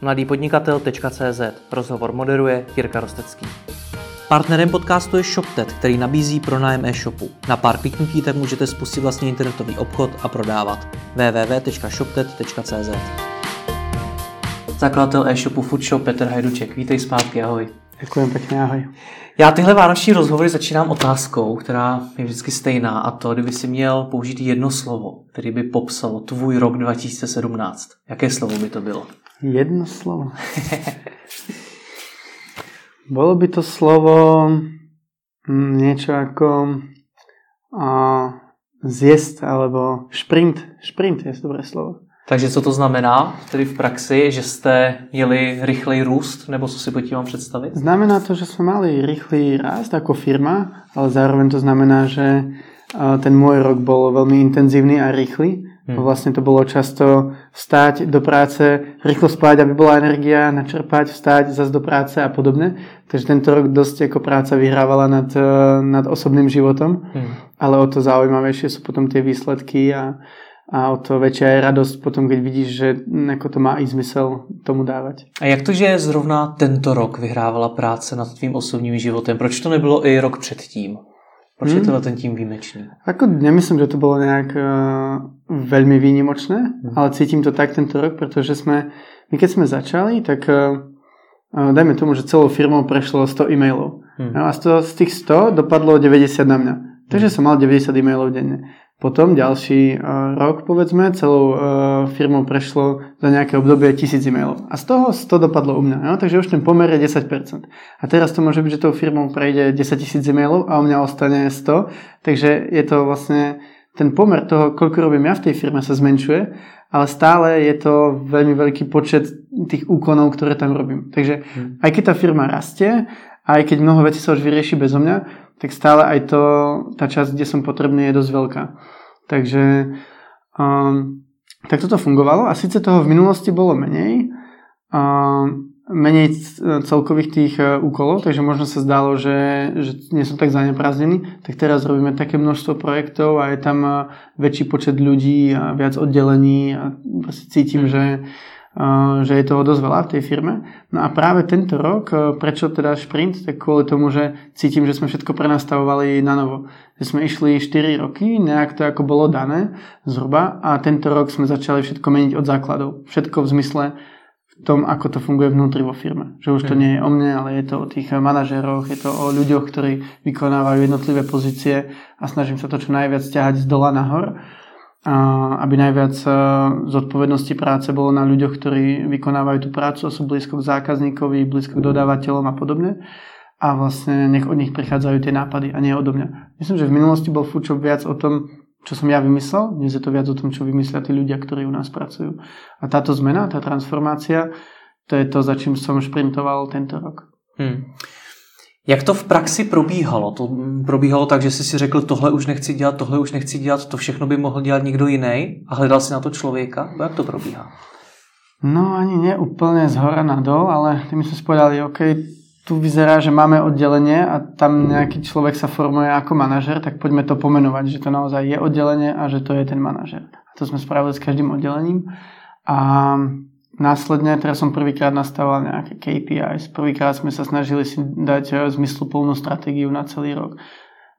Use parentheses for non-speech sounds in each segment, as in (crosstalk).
mladýpodnikatel.cz Rozhovor moderuje Jirka Rostecký. Partnerem podcastu je ShopTet, který nabízí pronájem e-shopu. Na pár kliknutí tak můžete spustit vlastně internetový obchod a prodávat. www.shoptet.cz Zakladatel e-shopu Foodshop Petr Hajduček. Vítej zpátky, ahoj. Děkuji pěkně, ahoj. Já tyhle vánoční rozhovory začínám otázkou, která je vždycky stejná a to, kdyby si měl použít jedno slovo, který by popsalo tvůj rok 2017. Jaké slovo by to bylo? Jedno slovo. (laughs) Bolo by to slovo mm, niečo ako uh, zjesť alebo šprint. Šprint je dobré slovo. Takže co to znamená tedy v praxi, že jste měli rychlej růst, nebo co si pod tím mám představit? Znamená to, že jsme mali rychlý rast ako firma, ale zároveň to znamená, že ten môj rok bol veľmi intenzívny a rýchly. Hmm. Vlastne to bolo často vstať do práce, rýchlo spať, aby bola energia, načerpať, vstať, zase do práce a podobne. Takže tento rok dosť ako práca vyhrávala nad, nad osobným životom, hmm. ale o to zaujímavejšie sú potom tie výsledky a, a o to väčšia je radosť potom, keď vidíš, že ako to má i zmysel tomu dávať. A jak to, že zrovna tento rok vyhrávala práce nad tvým osobním životem? Proč to nebylo i rok předtím? Proč hmm. je to ten tím výjimečný? Ako nemyslím, že to bolo nejak uh, veľmi výnimočné, hmm. ale cítim to tak tento rok, pretože sme, my keď sme začali, tak uh, dajme tomu, že celou firmou prešlo 100 e-mailov. Hmm. No a z, toho, z tých 100 dopadlo 90 na mňa. Takže hmm. som mal 90 e-mailov denne. Potom ďalší uh, rok, povedzme, celou uh, firmou prešlo za nejaké obdobie 1000 e-mailov. A z toho 100 dopadlo u mňa. No? Takže už ten pomer je 10%. A teraz to môže byť, že tou firmou prejde 10 000 e-mailov a u mňa ostane 100. Takže je to vlastne ten pomer toho, koľko robím ja v tej firme sa zmenšuje, ale stále je to veľmi veľký počet tých úkonov, ktoré tam robím. Takže hmm. aj keď tá firma rastie, aj keď mnoho vecí sa už vyrieši bezo mňa, tak stále aj to, tá časť, kde som potrebný, je dosť veľká. Takže um, tak toto fungovalo a síce toho v minulosti bolo menej, um, menej celkových tých uh, úkolov, takže možno sa zdalo, že, že nie som tak zaneprázdnený, tak teraz robíme také množstvo projektov a je tam uh, väčší počet ľudí a viac oddelení a cítim, že že je toho dosť veľa v tej firme. No a práve tento rok, prečo teda šprint, tak kvôli tomu, že cítim, že sme všetko prenastavovali na novo. Že sme išli 4 roky, nejak to ako bolo dané zhruba a tento rok sme začali všetko meniť od základov. Všetko v zmysle v tom, ako to funguje vnútri vo firme. Že už to mhm. nie je o mne, ale je to o tých manažeroch, je to o ľuďoch, ktorí vykonávajú jednotlivé pozície a snažím sa to čo najviac ťahať z dola nahor aby najviac e, zodpovednosti práce bolo na ľuďoch, ktorí vykonávajú tú prácu, sú blízko k zákazníkovi, blízko k dodávateľom a podobne. A vlastne nech od nich prichádzajú tie nápady a nie odo mňa. Myslím, že v minulosti bol Foodshop viac o tom, čo som ja vymyslel, dnes je to viac o tom, čo vymyslia tí ľudia, ktorí u nás pracujú. A táto zmena, tá transformácia, to je to, za čím som šprintoval tento rok. Hmm. Jak to v praxi probíhalo? To probíhalo tak, že jsi si řekl, tohle už nechci dělat, tohle už nechci dělat, to všechno by mohl dělat někdo jiný a hledal si na to člověka? Jak to probíhá? No ani nie úplne z hora na dol, ale my sme spovedali, OK, tu vyzerá, že máme oddelenie a tam nejaký človek sa formuje ako manažer, tak poďme to pomenovať, že to naozaj je oddelenie a že to je ten manažer. A to sme spravili s každým oddelením. A Následne, teraz som prvýkrát nastával nejaké KPIs, prvýkrát sme sa snažili si dať eh, zmysluplnú stratégiu na celý rok.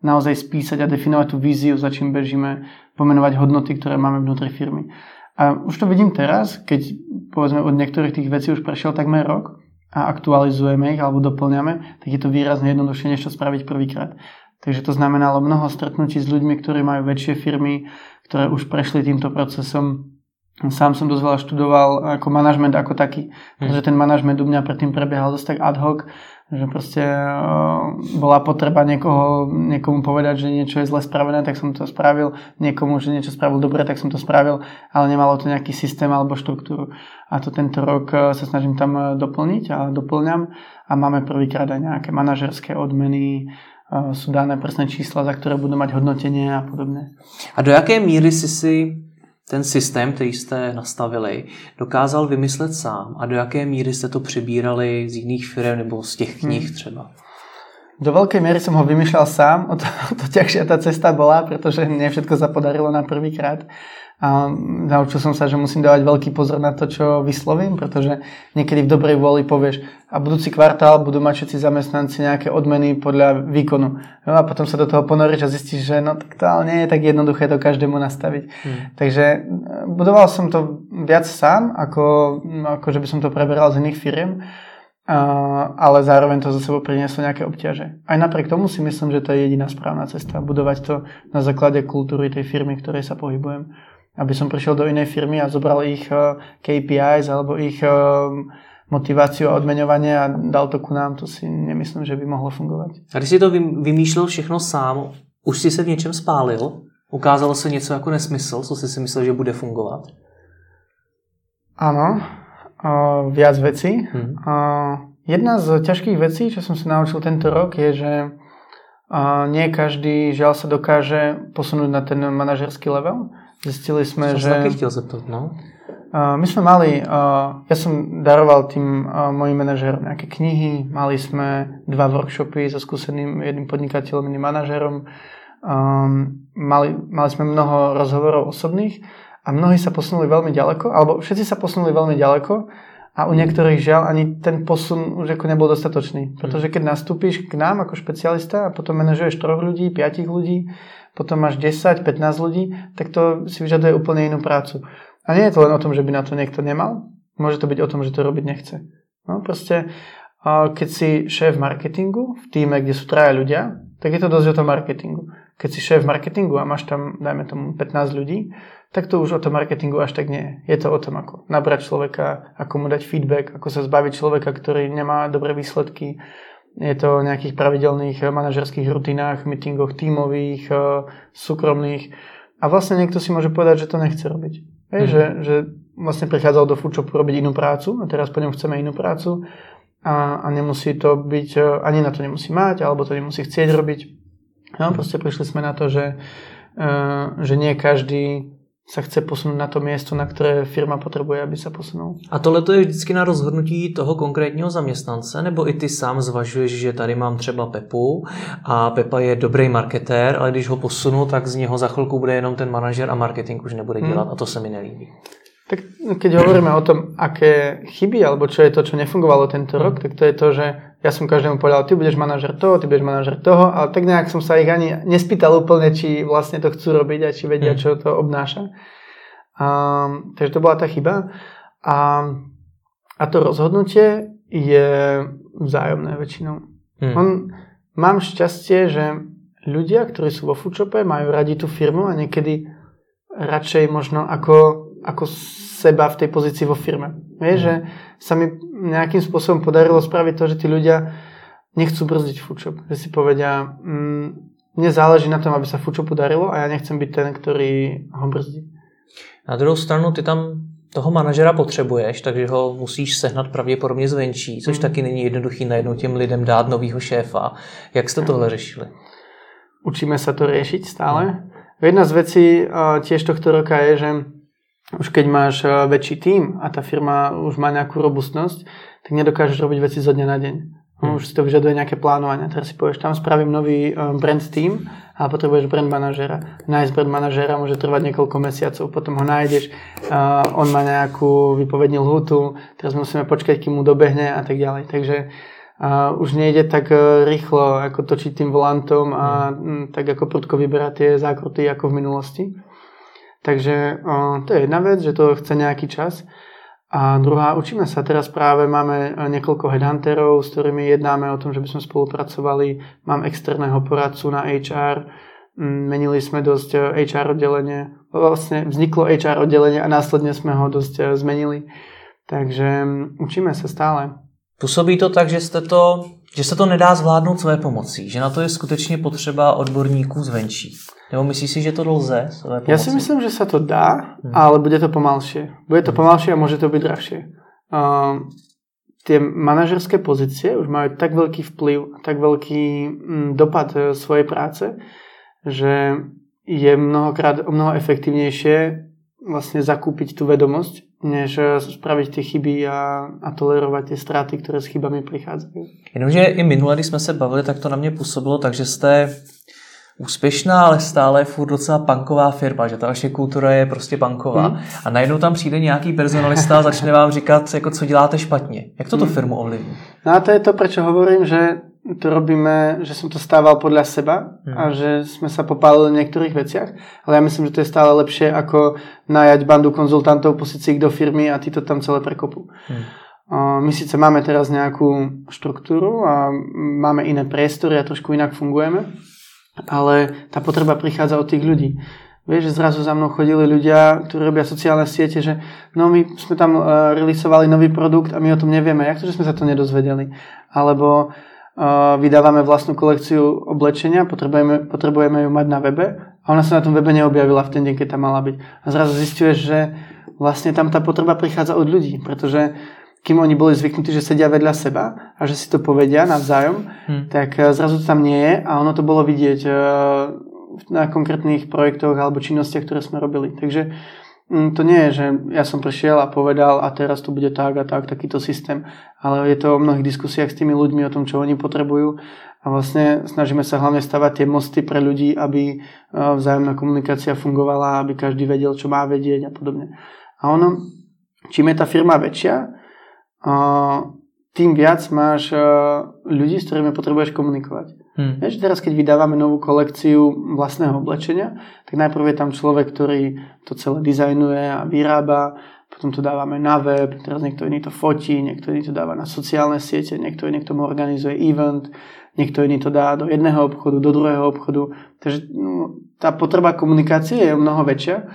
Naozaj spísať a definovať tú víziu, za čím bežíme, pomenovať hodnoty, ktoré máme vnútri firmy. A už to vidím teraz, keď povedzme od niektorých tých vecí už prešiel takmer rok a aktualizujeme ich alebo doplňame, tak je to výrazne jednoduchšie, než to spraviť prvýkrát. Takže to znamenalo mnoho stretnutí s ľuďmi, ktorí majú väčšie firmy, ktoré už prešli týmto procesom Sám som dosť veľa študoval ako manažment ako taký, pretože ten manažment u mňa predtým prebiehal dosť tak ad hoc, že proste uh, bola potreba niekoho, niekomu povedať, že niečo je zle spravené, tak som to spravil, niekomu, že niečo spravil dobre, tak som to spravil, ale nemalo to nejaký systém alebo štruktúru. A to tento rok uh, sa snažím tam uh, doplniť a doplňam a máme prvýkrát aj nejaké manažerské odmeny, sú dané presné čísla, za ktoré budú mať hodnotenie a podobne. A do jaké míry si si ten systém, který jste nastavili, dokázal vymyslet sám a do jaké míry jste to přebírali z jiných firm nebo z těch knih hmm. třeba? Do veľkej miery som ho vymýšľal sám, o to, (laughs) to ťažšia tá cesta bola, pretože nie všetko sa podarilo na prvýkrát. A naučil som sa, že musím dávať veľký pozor na to, čo vyslovím, pretože niekedy v dobrej vôli povieš a budúci kvartál budú mať všetci zamestnanci nejaké odmeny podľa výkonu. No a potom sa do toho ponoríš a zistíš, že no tak to ale nie je tak jednoduché to každému nastaviť. Hmm. Takže e, budoval som to viac sám, ako, ako že by som to preberal z iných firiem ale zároveň to za sebou prinieslo nejaké obťaže. Aj napriek tomu si myslím, že to je jediná správna cesta. Budovať to na základe kultúry tej firmy, v ktorej sa pohybujem. Aby som prišiel do inej firmy a zobral ich e, KPIs alebo ich e, motiváciu a odmeňovanie a dal to ku nám, to si nemyslím, že by mohlo fungovať. A když si to vymýšlel všechno sám, už si se v něčem spálil? Ukázalo se něco jako nesmysl, co si si myslel, že bude fungovat? Áno, viac vecí. Hmm. Jedna z ťažkých vecí, čo som sa naučil tento rok, je, že nie každý žiaľ sa dokáže posunúť na ten manažerský level. Zistili sme, som že... Som chtěl zeptat, no. My sme mali, ja som daroval tým mojim manažerom nejaké knihy, mali sme dva workshopy so skúseným jedným podnikateľom, iným manažerom, mali, mali sme mnoho rozhovorov osobných a mnohí sa posunuli veľmi ďaleko, alebo všetci sa posunuli veľmi ďaleko a u niektorých žiaľ ani ten posun už ako nebol dostatočný. Pretože keď nastúpiš k nám ako špecialista a potom manažuješ troch ľudí, piatich ľudí, potom máš 10, 15 ľudí, tak to si vyžaduje úplne inú prácu. A nie je to len o tom, že by na to niekto nemal, môže to byť o tom, že to robiť nechce. No proste, keď si šéf marketingu v týme, kde sú traja ľudia, tak je to dosť o tom marketingu. Keď si šéf marketingu a máš tam, dajme tomu, 15 ľudí, tak to už o tom marketingu až tak nie je. To o tom, ako nabrať človeka, ako mu dať feedback, ako sa zbaviť človeka, ktorý nemá dobré výsledky. Je to o nejakých pravidelných manažerských rutinách, meetingoch tímových, eh, súkromných. A vlastne niekto si môže povedať, že to nechce robiť. Hej, mm. že, že vlastne prichádzal do Foodshopu robiť inú prácu a teraz po ňom chceme inú prácu a, a nemusí to byť, eh, ani na to nemusí mať, alebo to nemusí chcieť robiť No, proste prišli sme na to, že, že nie každý sa chce posunúť na to miesto, na ktoré firma potrebuje, aby sa posunul. A tohle to je vždycky na rozhodnutí toho konkrétního zaměstnance, nebo i ty sám zvažuješ, že tady mám třeba Pepu a Pepa je dobrý marketér, ale když ho posunu, tak z něho za chvilku bude jenom ten manažer a marketing už nebude dělat hmm. a to se mi nelíbí. Tak keď hovoríme o tom, aké chyby, alebo čo je to, čo nefungovalo tento rok, tak to je to, že ja som každému povedal, ty budeš manažer toho, ty budeš manažer toho, ale tak nejak som sa ich ani nespýtal úplne, či vlastne to chcú robiť a či vedia, mm. čo to obnáša. A, takže to bola tá chyba. A, a to rozhodnutie je vzájomné väčšinou. Mm. On, mám šťastie, že ľudia, ktorí sú vo Foodshope, majú radi tú firmu a niekedy radšej možno ako ako seba v tej pozícii vo firme. Vieš, mm. že sa mi nejakým spôsobom podarilo spraviť to, že tí ľudia nechcú brzdiť foodshop. Že si povedia, mm, mne záleží na tom, aby sa foodshop podarilo a ja nechcem byť ten, ktorý ho brzdí. Na druhou stranu ty tam toho manažera potřebuješ, takže ho musíš sehnat pravděpodobně zvenčí, což mm. taky není jednoduchý najednou těm lidem dát novýho šéfa. Jak jste tohle řešili? Učíme sa to riešiť stále. Mm. Jedna z vecí tiež tohto roka je, že už keď máš eh, väčší tím a tá firma už má nejakú robustnosť, tak nedokážeš robiť veci zo dňa na deň. Hmm. Už si to vyžaduje nejaké plánovanie. Teraz si povieš, tam spravím nový eh, brand team a potrebuješ brand manažera. Nájsť brand manažera môže trvať niekoľko mesiacov, potom ho nájdeš, uh, on má nejakú vypovednú lhutu, teraz musíme počkať, kým mu dobehne a tak ďalej. Takže uh, už nejde tak rýchlo, ako točiť tým volantom a hmm. m, tak ako prudko vyberať tie zákruty ako v minulosti. Takže to je jedna vec, že to chce nejaký čas. A druhá, učíme sa teraz práve, máme niekoľko headhunterov, s ktorými jednáme o tom, že by sme spolupracovali. Mám externého poradcu na HR, menili sme dosť HR oddelenie. Vlastne vzniklo HR oddelenie a následne sme ho dosť zmenili. Takže učíme sa stále. Působí to tak, že, jste to, že se to nedá zvládnout své pomocí, že na to je skutečně potřeba odborníků zvenčí. Nebo myslíš si, že to lze? Ja si myslím, že sa to dá, hmm. ale bude to pomalšie. Bude to pomalšie a môže to byť drahšie. Uh, tie manažerské pozície už majú tak veľký vplyv, tak veľký mm, dopad e, svojej práce, že je mnohokrát o mnoho efektívnejšie vlastne zakúpiť tú vedomosť, než eh, spraviť tie chyby a, a tolerovať tie straty, ktoré s chybami prichádzajú. Jenomže i minule, když jsme se bavili, tak to na mě působilo, takže jste úspěšná, ale stále je furt docela punková firma, že ta vaše kultura je prostě punková. Hmm. A najednou tam přijde nějaký personalista a začne vám říkat, jako co děláte špatně. Jak to tu hmm. firmu ovlivní? No a to je to, prečo hovorím, že to robíme, že som to stával podľa seba hmm. a že sme sa popálili v niektorých veciach, ale ja myslím, že to je stále lepšie ako najať bandu konzultantov, pustiť si ich do firmy a tí to tam celé prekopú. Hmm. My síce máme teraz nejakú štruktúru a máme iné priestory a trošku inak fungujeme, ale tá potreba prichádza od tých ľudí. Vieš, že zrazu za mnou chodili ľudia, ktorí robia sociálne siete, že no my sme tam uh, releaseovali nový produkt a my o tom nevieme. Jak to, že sme sa to nedozvedeli? Alebo uh, vydávame vlastnú kolekciu oblečenia, potrebujeme, potrebujeme ju mať na webe a ona sa na tom webe neobjavila v ten deň, keď tam mala byť. A zrazu zistuješ, že vlastne tam tá potreba prichádza od ľudí, pretože kým oni boli zvyknutí, že sedia vedľa seba a že si to povedia navzájom, hmm. tak eh, zrazu to tam nie je a ono to bolo vidieť eh, na konkrétnych projektoch alebo činnostiach, ktoré sme robili. Takže mm, to nie je, že ja som prišiel a povedal a teraz to bude tak a tak, takýto systém, ale je to o mnohých diskusiách s tými ľuďmi o tom, čo oni potrebujú a vlastne snažíme sa hlavne stavať tie mosty pre ľudí, aby eh, vzájomná komunikácia fungovala, aby každý vedel, čo má vedieť a podobne. A ono, čím je tá firma väčšia, tým viac máš ľudí, s ktorými potrebuješ komunikovať. Hmm. Vieš, teraz keď vydávame novú kolekciu vlastného oblečenia, tak najprv je tam človek, ktorý to celé dizajnuje a vyrába, potom to dávame na web, teraz niekto iný to fotí, niekto iný to dáva na sociálne siete, niekto iný tomu organizuje event, niekto iný to dá do jedného obchodu, do druhého obchodu. Takže no, tá potreba komunikácie je mnoho väčšia.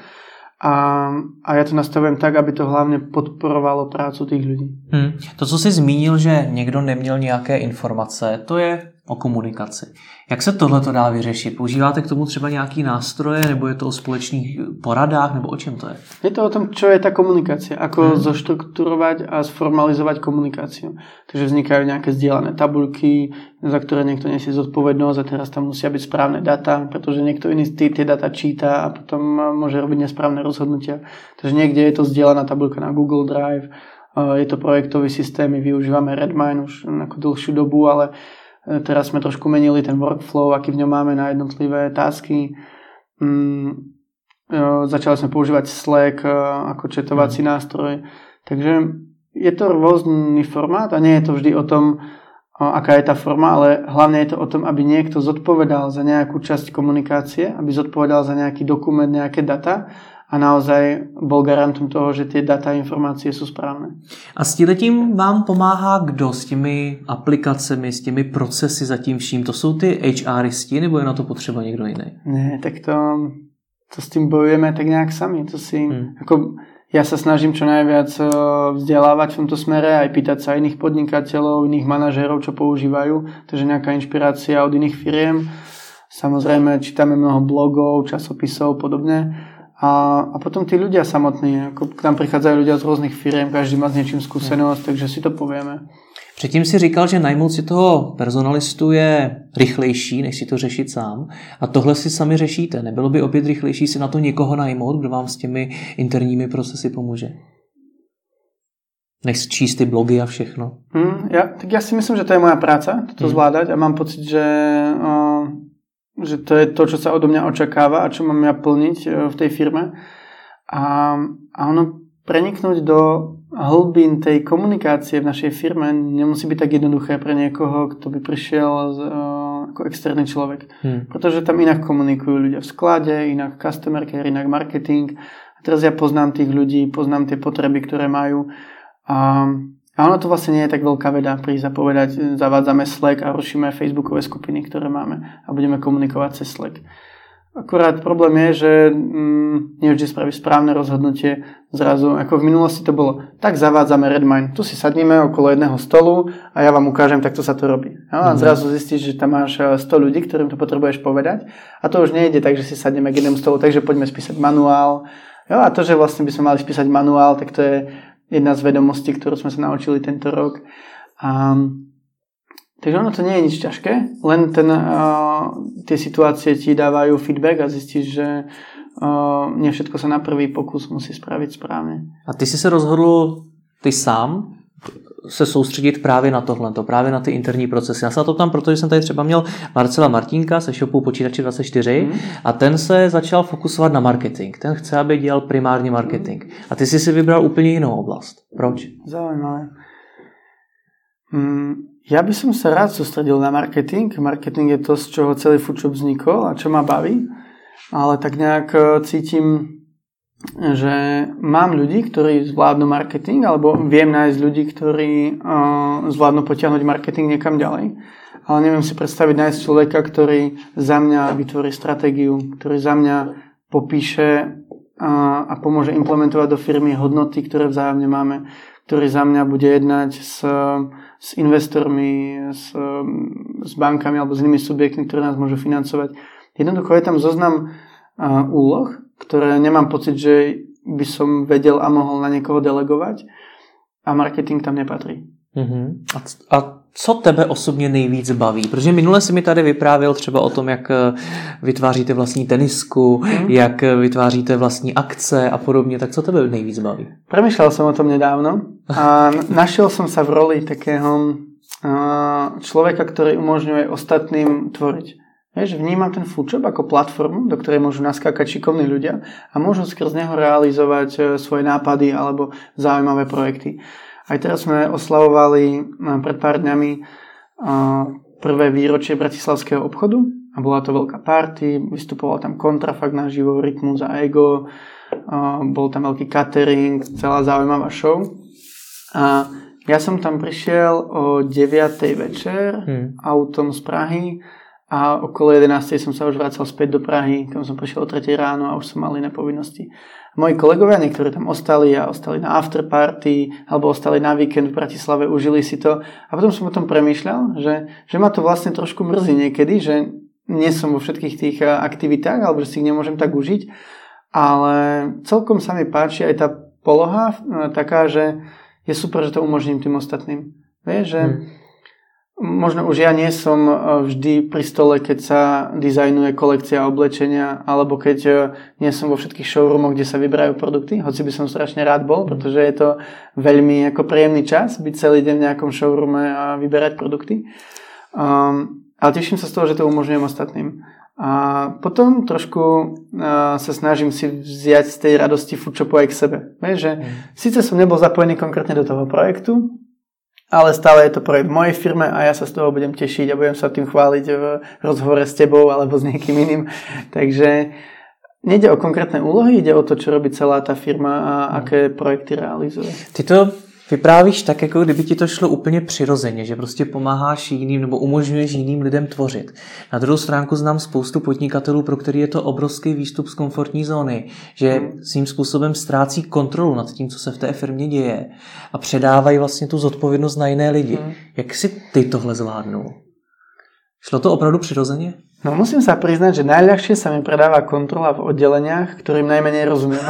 A, a já to nastavujem tak, aby to hlavně podporovalo prácu těch lidí. Hmm. To, co jsi zmínil, že někdo neměl nějaké informace, to je o komunikaci. Jak se tohle to dá vyřešit? Používáte k tomu třeba nějaký nástroje, nebo je to o společných poradách, nebo o čem to je? Je to o tom, čo je ta komunikácia, ako hmm. zoštrukturovať a sformalizovať komunikáciu. Takže vznikajú nejaké zdieľané tabulky, za ktoré niekto nesie zodpovednosť a teraz tam musia byť správne data, pretože niekto iný tie, tie data číta a potom môže robiť nesprávne rozhodnutia. Takže niekde je to zdieľaná tabulka na Google Drive, je to projektový systém, my využívame Redmine už ako dlhšiu dobu, ale teraz sme trošku menili ten workflow, aký v ňom máme na jednotlivé tasky. Mm, e, začali sme používať Slack e, ako četovací mm. nástroj. Takže je to rôzny formát a nie je to vždy o tom, aká je tá forma, ale hlavne je to o tom, aby niekto zodpovedal za nejakú časť komunikácie, aby zodpovedal za nejaký dokument, nejaké data a naozaj bol garantom toho, že ty data a informácie jsou správné. A s tím vám pomáhá kdo s těmi aplikacemi, s těmi procesy za tím vším? To jsou ty HRisti nebo je na to potřeba někdo jiný? Ne, tak to, to s tím bojujeme tak nějak sami. To si, hmm. ako, ja sa snažím čo najviac eh, vzdelávať v tomto smere, aj pýtať sa iných podnikateľov, iných manažérov, čo používajú, takže nejaká inšpirácia od iných firiem. Samozrejme, čítame mnoho blogov, časopisov, podobne a, a potom tí ľudia samotní, ako k nám prichádzajú ľudia z rôznych firiem, každý má s niečím skúsenosť, hmm. takže si to povieme. Předtím si říkal, že najmout si toho personalistu je rychlejší, než si to řešit sám. A tohle si sami řešíte. Nebylo by opět rychlejší si na to někoho najmout, kdo vám s těmi interními procesy pomůže? Než číst ty blogy a všechno. Hmm, ja, tak ja si myslím, že to je moja práca, toto hmm. zvládať a mám pocit, že uh, že to je to, čo sa odo mňa očakáva a čo mám ja plniť e, v tej firme. A, a ono preniknúť do hlbín tej komunikácie v našej firme nemusí byť tak jednoduché pre niekoho, kto by prišiel z, uh, ako externý človek. Hmm. Pretože tam inak komunikujú ľudia v sklade, inak customer care, inak marketing. A teraz ja poznám tých ľudí, poznám tie potreby, ktoré majú. A a ono to vlastne nie je tak veľká veda prísť a povedať, zavádzame Slack a rušíme Facebookové skupiny, ktoré máme a budeme komunikovať cez Slack. Akurát problém je, že mm, nie vždy spraví správne rozhodnutie zrazu. Ako v minulosti to bolo, tak zavádzame Redmine. Tu si sadneme okolo jedného stolu a ja vám ukážem, takto sa to robí. No, a mhm. zrazu zistíš, že tam máš 100 eh, ľudí, ktorým to potrebuješ povedať. A to už nejde tak, že si sadneme k jednému stolu, takže poďme spísať manuál. Jo, a to, že vlastne by sme mali spísať manuál, tak to je jedna z vedomostí, ktorú sme sa naučili tento rok. A, takže ono to nie je nič ťažké, len ten, uh, tie situácie ti dávajú feedback a zistíš, že uh, nie všetko sa na prvý pokus musí spraviť správne. A ty si sa rozhodl ty sám se soustředit právě na tohle, právě na ty interní procesy. Já se na to tam, protože jsem tady třeba měl Marcela Martinka se shopu Počítači 24 mm. a ten se začal fokusovat na marketing. Ten chce, aby dělal primárně marketing. A ty jsi si vybral úplně jinou oblast. Proč? Zaujímavé. Mm, ja by som sa rád sústredil na marketing. Marketing je to, z čoho celý Foodshop vznikol a čo ma baví. Ale tak nejak e, cítim že mám ľudí, ktorí zvládnu marketing, alebo viem nájsť ľudí, ktorí uh, zvládnu potiahnuť marketing niekam ďalej. Ale neviem si predstaviť nájsť človeka, ktorý za mňa vytvorí stratégiu, ktorý za mňa popíše uh, a pomôže implementovať do firmy hodnoty, ktoré vzájomne máme, ktorý za mňa bude jednať s, s investormi, s, s bankami alebo s inými subjektmi, ktoré nás môžu financovať. Jednoducho je tam zoznam uh, úloh, ktoré nemám pocit, že by som vedel a mohol na niekoho delegovať a marketing tam nepatří. Uh-huh. A, a co tebe osobně nejvíc baví? Protože minule si mi tady vyprávěl třeba o tom, jak eh, vytváříte vlastní tenisku, uh-huh. jak eh, vytváříte vlastní akce a podobně. Tak co tebe nejvíc baví? Premýšľal som o tom nedávno a našiel som sa v roli takého človeka, ktorý umožňuje ostatným tvoriť. Vieš, vnímam ten foodshop ako platformu, do ktorej môžu naskákať šikovní ľudia a môžu skrz neho realizovať e, svoje nápady alebo zaujímavé projekty. Aj teraz sme oslavovali e, pred pár dňami e, prvé výročie Bratislavského obchodu a bola to veľká party, vystupoval tam kontrafakt na živo, Rytmus a Ego, bol tam veľký catering, celá zaujímavá show. A ja som tam prišiel o 9. večer hmm. autom z Prahy a okolo 11. som sa už vracal späť do Prahy, kam som prišiel o 3. ráno a už som mal iné povinnosti. Moji kolegovia, niektorí tam ostali a ostali na afterparty alebo ostali na víkend v Bratislave, užili si to a potom som o tom premýšľal, že, že ma to vlastne trošku mrzí niekedy, že nie som vo všetkých tých eh, aktivitách alebo že si ich nemôžem tak užiť, ale celkom sa mi páči aj tá poloha eh, taká, že je super, že to umožním tým ostatným. Vieš, že hmm Možno už ja nie som e, vždy pri stole, keď sa dizajnuje kolekcia oblečenia, alebo keď e, nie som vo všetkých showroomoch, kde sa vyberajú produkty, hoci by som strašne rád bol, pretože je to veľmi ako príjemný čas byť celý deň v nejakom showroome a vyberať produkty. Um, ale teším sa z toho, že to umožňujem ostatným. A potom trošku uh, sa snažím si vziať z tej radosti foodshopu aj k sebe. Vieš, že mm. síce som nebol zapojený konkrétne do toho projektu, ale stále je to projekt mojej firme a ja sa z toho budem tešiť a budem sa tým chváliť v rozhovore s tebou alebo s niekým iným. Takže nejde o konkrétne úlohy, ide o to, čo robí celá tá firma a aké projekty realizuje. Ty to vyprávíš tak, jako kdyby ti to šlo úplně přirozeně, že prostě pomáháš jiným nebo umožňuješ jiným lidem tvořit. Na druhou stránku znám spoustu podnikatelů, pro který je to obrovský výstup z komfortní zóny, že svým způsobem ztrácí kontrolu nad tím, co se v té firmě děje a předávají vlastně tu zodpovědnost na jiné lidi. Hmm. Jak si ty tohle zvládnul? Šlo to opravdu přirozeně? No musím sa priznať, že najľahšie sa mi predáva kontrola v oddeleniach, ktorým najmenej rozumiem.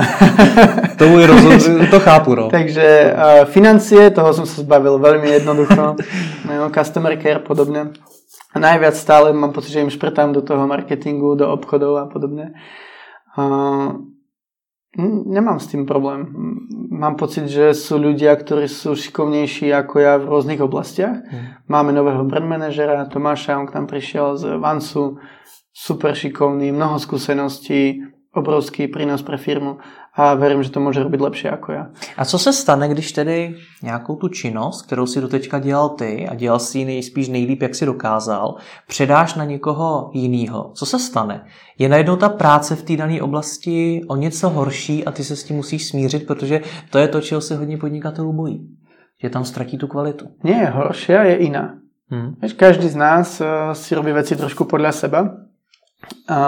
(laughs) to je rozum, to chápu, no. Takže uh, financie, toho som sa zbavil veľmi jednoducho. (laughs) no, customer care podobne. A najviac stále mám pocit, že im šprtám do toho marketingu, do obchodov a podobne. Uh, nemám s tým problém. Mám pocit, že sú ľudia, ktorí sú šikovnejší ako ja v rôznych oblastiach. Mm. Máme nového brand manažera, Tomáša, on k nám prišiel z Vansu, super šikovný, mnoho skúseností, obrovský prínos pre firmu a verím, že to může robiť lepšie ako ja. A co se stane, když tedy nějakou tu činnost, kterou si doteďka dělal ty a dělal si ji nejspíš nejlíp, jak si dokázal, předáš na někoho jiného? Co se stane? Je najednou ta práce v té dané oblasti o něco horší a ty se s tím musíš smířit, protože to je to, čeho se hodně podnikatelů bojí. Že tam ztratí tu kvalitu. Nie horšia, je iná. Hmm. každý z nás uh, si robí veci trošku podľa seba a,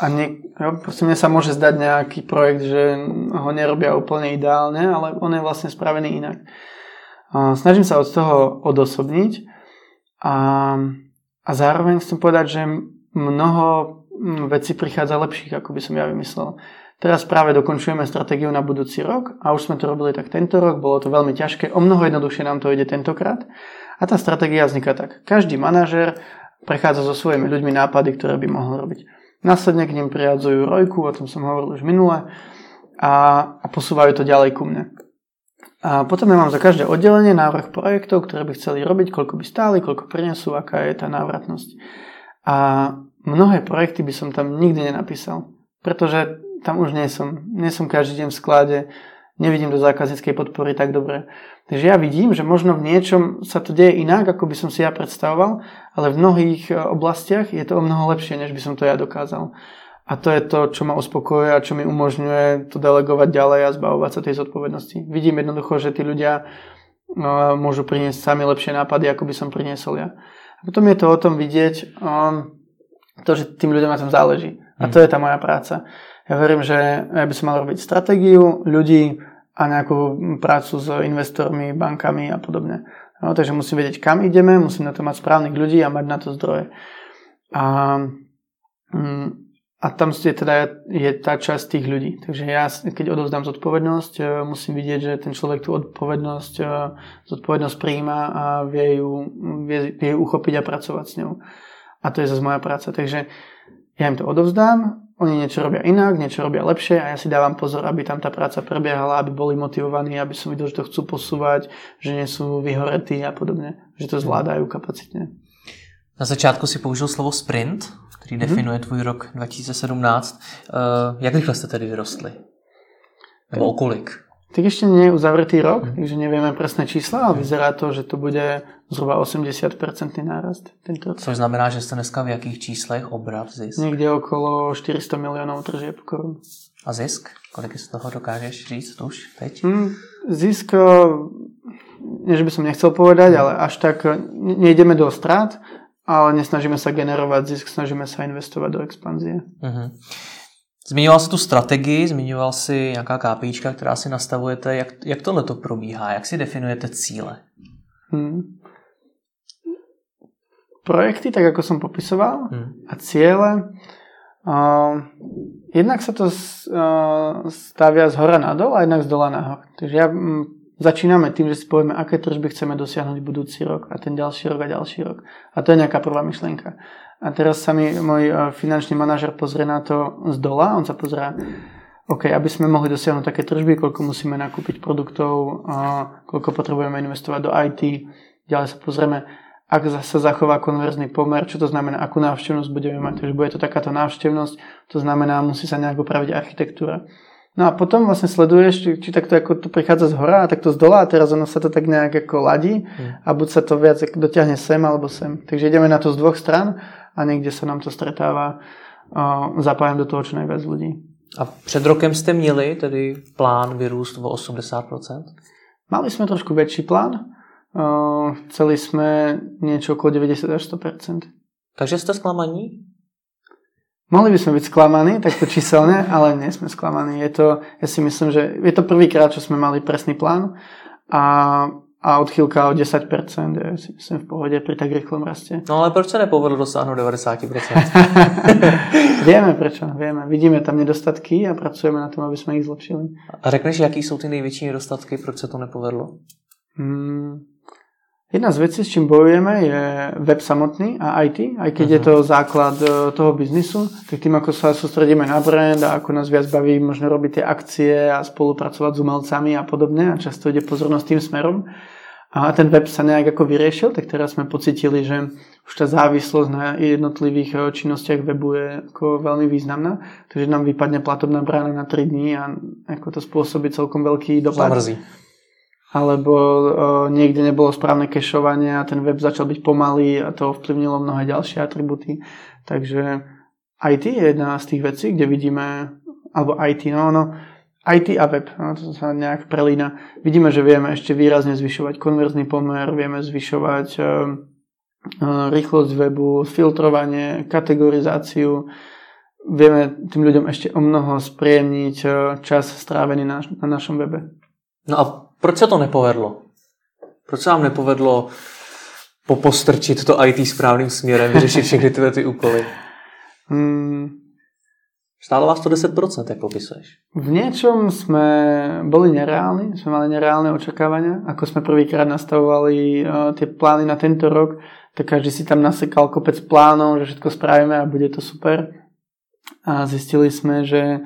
a nie, proste mne sa môže zdať nejaký projekt, že ho nerobia úplne ideálne, ale on je vlastne spravený inak. Snažím sa od toho odosobniť a, a zároveň chcem povedať, že mnoho vecí prichádza lepších, ako by som ja vymyslel. Teraz práve dokončujeme stratégiu na budúci rok a už sme to robili tak tento rok, bolo to veľmi ťažké, o mnoho jednoduchšie nám to ide tentokrát. A tá stratégia vzniká tak. Každý manažer prechádza so svojimi ľuďmi nápady, ktoré by mohol robiť. Následne k ním priradzujú rojku, o tom som hovoril už minule, a, a posúvajú to ďalej ku mne. A potom ja mám za každé oddelenie návrh projektov, ktoré by chceli robiť, koľko by stáli, koľko prinesú, aká je tá návratnosť. A mnohé projekty by som tam nikdy nenapísal, pretože tam už nie som. Nie som každý deň v sklade, nevidím do zákazníckej podpory tak dobre. Takže ja vidím, že možno v niečom sa to deje inak, ako by som si ja predstavoval, ale v mnohých e, oblastiach je to o mnoho lepšie, než by som to ja dokázal. A to je to, čo ma uspokojuje a čo mi umožňuje to delegovať ďalej a zbavovať sa tej zodpovednosti. Vidím jednoducho, že tí ľudia no, môžu priniesť sami lepšie nápady, ako by som priniesol ja. A potom je to o tom vidieť, um, to, že tým ľuďom na tom záleží. A to je tá moja práca. Ja verím, že ja by som mal robiť stratégiu ľudí a nejakú prácu s investormi, bankami a podobne. No, takže musím vedieť, kam ideme, musím na to mať správnych ľudí a mať na to zdroje. A, mm, a tam je teda je tá časť tých ľudí. Takže ja, keď odovzdám zodpovednosť, e, musím vidieť, že ten človek tú odpovednosť, e, zodpovednosť prijíma a vie ju, vie, vie ju uchopiť a pracovať s ňou. A to je zase moja práca. Takže ja im to odovzdám, oni niečo robia inak, niečo robia lepšie a ja si dávam pozor, aby tam tá práca prebiehala, aby boli motivovaní, aby som videl, že to chcú posúvať, že nie sú vyhoretí a podobne, že to zvládajú kapacitne. Na začátku si použil slovo sprint který mm-hmm. definuje tvůj rok 2017. Uh, jak rychle jste tedy vyrostli? Nebo o kolik? Tak ešte nie je uzavretý rok, mm. takže nevieme presné čísla, ale vyzerá to, že to bude zhruba 80% nárast tento rok. Což znamená, že ste dneska v jakých číslech obrat, zisk? Niekde okolo 400 miliónov tržieb korun. A zisk? Kolik z toho dokážeš říct už teď? Mm, zisk, nie že by som nechcel povedať, mm. ale až tak nejdeme do strát, ale nesnažíme sa generovať zisk, snažíme sa investovať do expanzie. Uh-huh. Zmiňoval si tu strategii, zmiňoval si nějaká KPIčka, která si nastavujete. Jak, jak tohle to probíhá? Jak si definujete cíle? Hmm. Projekty, tak ako som popisoval, hmm. a ciele. Uh, jednak sa to uh, stavia z hora nadol a jednak z dola nahor. Takže ja Začíname tým, že si povieme, aké tržby chceme dosiahnuť budúci rok a ten ďalší rok a ďalší rok. A to je nejaká prvá myšlienka. A teraz sa mi môj e, finančný manažer pozrie na to z dola, on sa pozrie, OK, aby sme mohli dosiahnuť také tržby, koľko musíme nakúpiť produktov, koľko potrebujeme investovať do IT, ďalej sa pozrieme, ak sa zachová konverzný pomer, čo to znamená, akú návštevnosť budeme mať. Takže bude to takáto návštevnosť, to znamená, musí sa nejak upraviť architektúra. No a potom vlastne sleduješ, či, či takto ako to prichádza z hora a takto z dola a teraz ono sa to tak nejak ako ladí mm. a buď sa to viac dotiahne sem alebo sem. Takže ideme na to z dvoch stran a niekde sa nám to stretáva. Zapájam do toho čo najviac ľudí. A před rokem ste měli tedy plán vyrúst o 80%? Mali sme trošku väčší plán. Chceli sme niečo okolo 90 až 100%. Takže ste sklamaní? Mohli by sme byť sklamaní takto číselne, ale nie sme sklamaní. Je to, ja si myslím, že je to prvýkrát, čo sme mali presný plán a, a odchýlka o 10% je si myslím v pohode pri tak rýchlom raste. No ale proč sa nepovedlo dosáhnuť 90%? (laughs) vieme prečo, vieme. Vidíme tam nedostatky a pracujeme na tom, aby sme ich zlepšili. A řekneš, jaký sú tie největší nedostatky, proč sa to nepovedlo? Hmm, Jedna z vecí, s čím bojujeme, je web samotný a IT. Aj keď uh-huh. je to mhm. základ e, toho biznisu, tak tým, ako sa sústredíme na brand a ako nás viac baví možno robiť tie akcie a spolupracovať s umelcami a podobne a často ide pozornosť tým smerom. A ten web sa nejak ako vyriešil, tak teraz sme pocitili, že už tá závislosť na jednotlivých e, činnostiach webu je ako veľmi významná. Takže nám vypadne platobná brána na 3 dní a ako to spôsobí celkom veľký dopad. Zamrzí alebo uh, niekde nebolo správne kešovanie a ten web začal byť pomalý a to ovplyvnilo mnohé ďalšie atributy. Takže IT je jedna z tých vecí, kde vidíme, alebo IT, no, no IT a web, no, to sa nejak prelína. Vidíme, že vieme ešte výrazne zvyšovať konverzný pomer, vieme zvyšovať uh, rýchlosť webu, filtrovanie, kategorizáciu, vieme tým ľuďom ešte o mnoho spríjemniť čas strávený na, na našom webe. No a proč se to nepovedlo? Proč se vám nepovedlo popostrčit to IT správným směrem, vyřešit všechny tyhle ty úkoly? Hmm. Stálo vás to 10%, jak popisuješ? V niečom sme boli nereálni, sme mali nereálne očakávania. Ako sme prvýkrát nastavovali uh, tie plány na tento rok, tak každý si tam nasekal kopec plánov, že všetko spravíme a bude to super. A zistili sme, že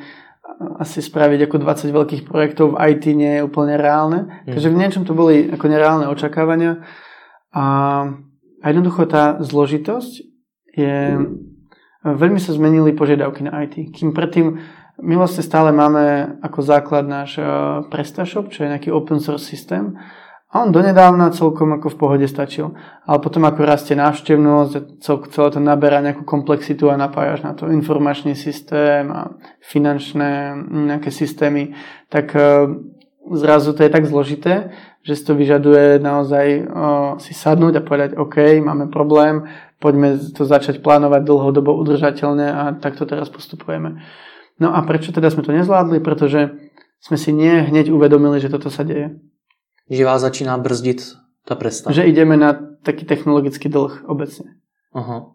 asi spraviť ako 20 veľkých projektov v IT nie je úplne reálne. Mm. Takže v niečom to boli ako nereálne očakávania. A, a jednoducho tá zložitosť je... Veľmi sa zmenili požiadavky na IT. Kým predtým my vlastne stále máme ako základ náš uh, PrestaShop, čo je nejaký open source systém. A on donedávna celkom ako v pohode stačil. Ale potom ako rastie návštevnosť, celé to naberá nejakú komplexitu a napájaš na to informačný systém a finančné nejaké systémy, tak e, zrazu to je tak zložité, že si to vyžaduje naozaj o, si sadnúť a povedať, OK, máme problém, poďme to začať plánovať dlhodobo udržateľne a takto teraz postupujeme. No a prečo teda sme to nezvládli? Pretože sme si nie hneď uvedomili, že toto sa deje že vás začíná brzdit ta presta. Že ideme na taký technologický dlh obecně. Aha.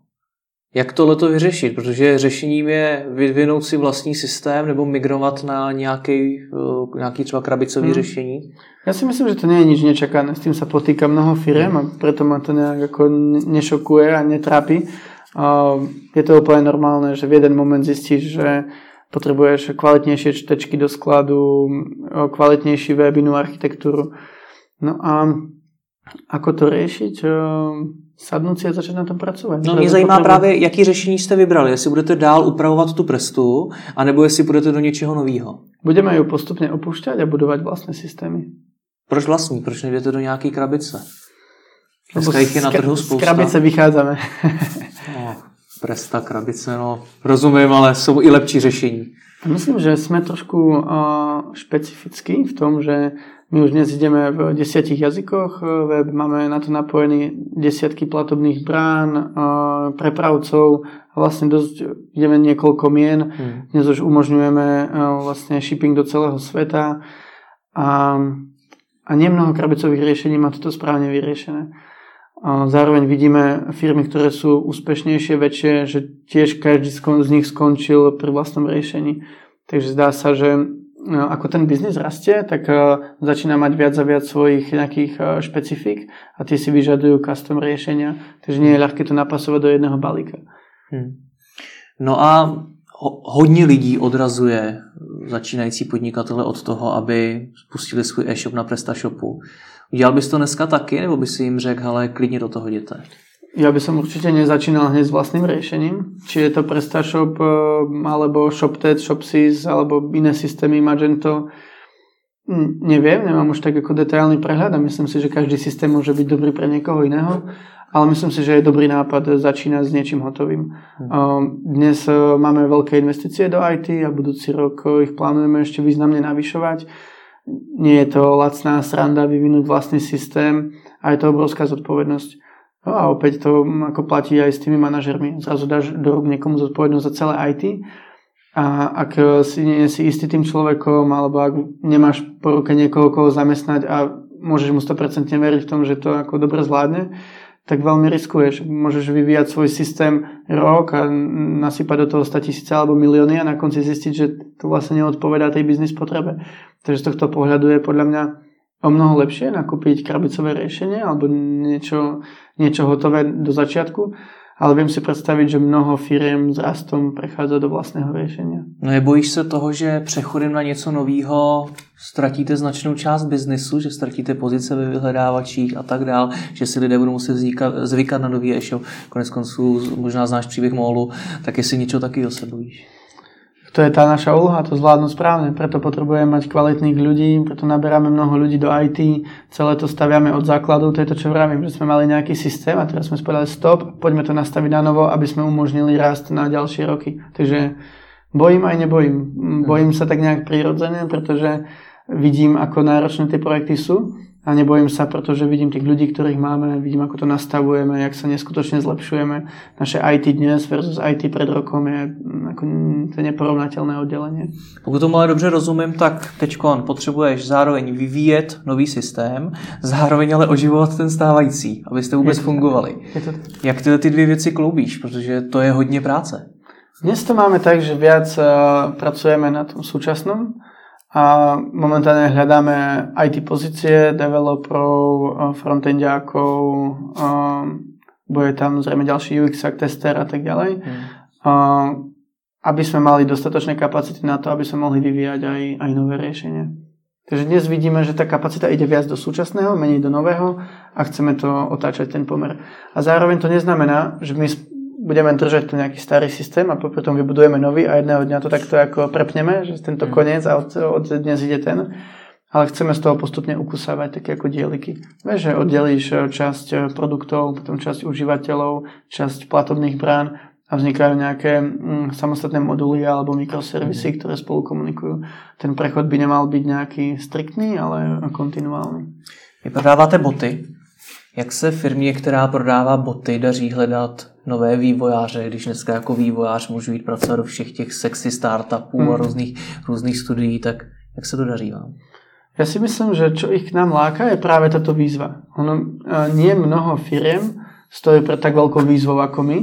Jak tohle to vyřešit? Protože řešením je vyvinout si vlastní systém nebo migrovat na nějaký, eh, nějaký třeba krabicový hmm. řešení? Ja si myslím, že to nie je nič nečakané. S tým sa potýka mnoho firiem a preto ma to nejak ako nešokuje a netrápi. Je to úplne normálne, že v jeden moment zistíš, že potrebuješ kvalitnejšie čtečky do skladu, kvalitnejší web, inú architektúru No a ako to riešiť? Ehm, sadnout si a začít na tom pracovat. No mě zajímá potřebu... právě, jaký řešení jste vybrali. Jestli budete dál upravovat tu prestu, anebo jestli budete do něčeho nového. Budeme ju postupně opušťať a budovat vlastné systémy. Proč vlastní? Proč nejdete do nějaké krabice? Dneska jich je na trhu spousta. Z krabice vycházíme. (laughs) no, presta, krabice, no rozumím, ale jsou i lepší řešení. Myslím, že jsme trošku uh, špecifickí v tom, že my už dnes ideme v desiatich jazykoch, web máme na to napojený desiatky platobných brán, prepravcov a vlastne dosť ideme niekoľko mien. Hmm. Dnes už umožňujeme vlastne shipping do celého sveta a, a nemnoho krabicových riešení má toto správne vyriešené. Zároveň vidíme firmy, ktoré sú úspešnejšie, väčšie, že tiež každý z nich skončil pri vlastnom riešení. Takže zdá sa, že ako ten biznis rastie, tak uh, začína mať viac a viac svojich nejakých uh, špecifik a tie si vyžadujú custom riešenia, takže nie je ľahké to napasovať do jedného balíka. Hmm. No a ho, hodně lidí odrazuje začínající podnikatele od toho, aby spustili svůj e-shop na PrestaShopu. Udělal bys to dneska taky, nebo by si jim řekl, ale klidně do toho jděte? Ja by som určite nezačínal hneď s vlastným riešením. Či je to PrestaShop, eh, alebo ShopTet, ShopSys, alebo iné systémy Magento. Neviem, nemám už tak ako detailný prehľad a myslím si, že každý systém môže byť dobrý pre niekoho iného, ale myslím si, že je dobrý nápad začínať s niečím hotovým. Hm. Dnes eh, máme veľké investície do IT a budúci rok ich plánujeme ešte významne navyšovať. Nie je to lacná sranda vyvinúť vlastný systém a je to obrovská zodpovednosť. No a opäť to ako platí aj s tými manažermi. Zrazu dáš do niekomu zodpovednosť za celé IT a ak si nie si istý tým človekom alebo ak nemáš po ruke niekoho, koho zamestnať a môžeš mu 100% veriť v tom, že to ako dobre zvládne, tak veľmi riskuješ. Môžeš vyvíjať svoj systém rok a nasypať do toho 100 tisíce alebo milióny a na konci zistiť, že to vlastne neodpovedá tej biznis potrebe. Takže z tohto pohľadu je podľa mňa o mnoho lepšie nakúpiť krabicové riešenie alebo niečo, niečo hotové do začiatku, ale viem si predstaviť, že mnoho firiem s rastom prechádza do vlastného riešenia. No je bojíš se toho, že přechodem na něco nového ztratíte značnou část biznesu, že ztratíte pozice ve vyhledávačích a tak dál, že si lidé budou muset zvykat, zvykat na nový e-shop. Konec konců možná znáš příběh Molu, tak jestli niečo takého se bojíš. To je tá naša úloha, to zvládnuť správne. Preto potrebujeme mať kvalitných ľudí, preto naberáme mnoho ľudí do IT, celé to staviame od základov, to je to, čo vravím, že sme mali nejaký systém a teraz sme spovedali stop, poďme to nastaviť na novo, aby sme umožnili rast na ďalšie roky. Takže bojím aj nebojím. Bojím sa tak nejak prirodzene, pretože vidím, ako náročné tie projekty sú a nebojím sa, pretože vidím tých ľudí, ktorých máme, vidím, ako to nastavujeme, jak sa neskutočne zlepšujeme. Naše IT dnes versus IT pred rokom je mm, ako to je neporovnateľné oddelenie. Pokud tomu ale dobře rozumím, tak teď potřebuješ zároveň vyvíjet nový systém, zároveň ale oživovat ten stávající, abyste vůbec je fungovali. Je to... Jak ty, ty dvě věci kloubíš, protože to je hodně práce. Dnes to máme tak, že viac uh, pracujeme na tom súčasnom, a momentálne hľadáme IT pozície, developerov, frontendiákov, bude tam zrejme ďalší UX tester a tak ďalej. Mm. A, aby sme mali dostatočné kapacity na to, aby sme mohli vyvíjať aj, aj nové riešenia. Takže dnes vidíme, že tá kapacita ide viac do súčasného, menej do nového a chceme to otáčať ten pomer. A zároveň to neznamená, že my budeme držať ten nejaký starý systém a potom vybudujeme nový a jedného dňa to takto ako prepneme, že tento mm. koniec a od, od dnes ide ten. Ale chceme z toho postupne ukusávať také ako dieliky. Vieš, že oddelíš eh, časť eh, produktov, potom časť užívateľov, časť platobných brán a vznikajú nejaké mm, samostatné moduly alebo mikroservisy, mm. ktoré spolu komunikujú. Ten prechod by nemal byť nejaký striktný, ale kontinuální. Vy prodáváte boty. Jak se firmě, která prodává boty, daří hledat nové vývojáře, když dneska jako vývojář můžu jít pracovat do všech těch sexy startupů mm. a různých, různých studií, tak jak se to daří vám? Ja si myslím, že čo ich k nám láka je práve táto výzva. Ono, nie mnoho firiem stojí pred tak veľkou výzvou ako my.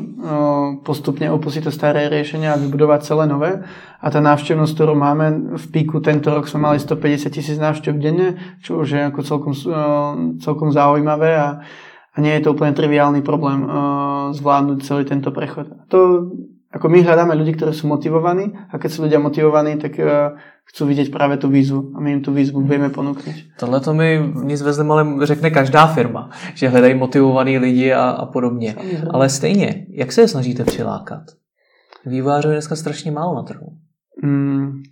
Postupne opustiť to staré riešenia a vybudovať celé nové. A tá návštevnosť, ktorú máme v píku tento rok sme mali 150 tisíc návštev denne, čo už je ako celkom, celkom zaujímavé a, a nie je to úplne triviálny problém zvládnuť celý tento prechod. To ako my hľadáme ľudí, ktorí sú motivovaní a keď sú ľudia motivovaní, tak uh, chcú vidieť práve tú výzvu a my im tú výzvu vieme ponúknuť. Tohle to mi nic ve ale řekne každá firma, že hledají motivovaní lidi a, a podobně. Samozřejmě. Ale stejně, jak se je snažíte přilákat? Vývojářů je dneska strašně málo na trhu. Mm,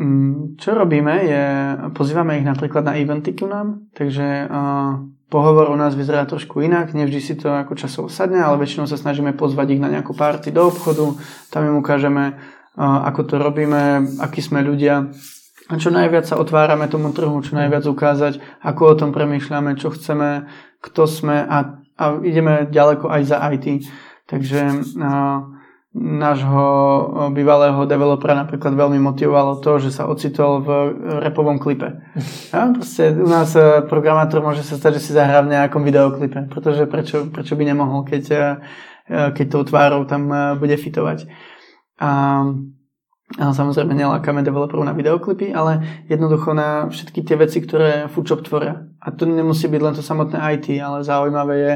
mm, čo robíme je, pozývame ich napríklad na eventy ku nám, takže uh, pohovor u nás vyzerá trošku inak, nevždy si to ako časovo sadne, ale väčšinou sa snažíme pozvať ich na nejakú party do obchodu, tam im ukážeme, ako to robíme, akí sme ľudia a čo najviac sa otvárame tomu trhu, čo najviac ukázať, ako o tom premýšľame, čo chceme, kto sme a, a ideme ďaleko aj za IT. Takže nášho bývalého developera napríklad veľmi motivovalo to, že sa ocitol v repovom klipe. (laughs) Ja, proste u nás e, programátor môže sa stať, že si zahrá v nejakom videoklipe, pretože prečo, prečo by nemohol, keď, keď tou tvárou tam bude fitovať. A, a samozrejme nelákame developerov na videoklipy, ale jednoducho na všetky tie veci, ktoré Foodshop tvoria. A to nemusí byť len to samotné IT, ale zaujímavé je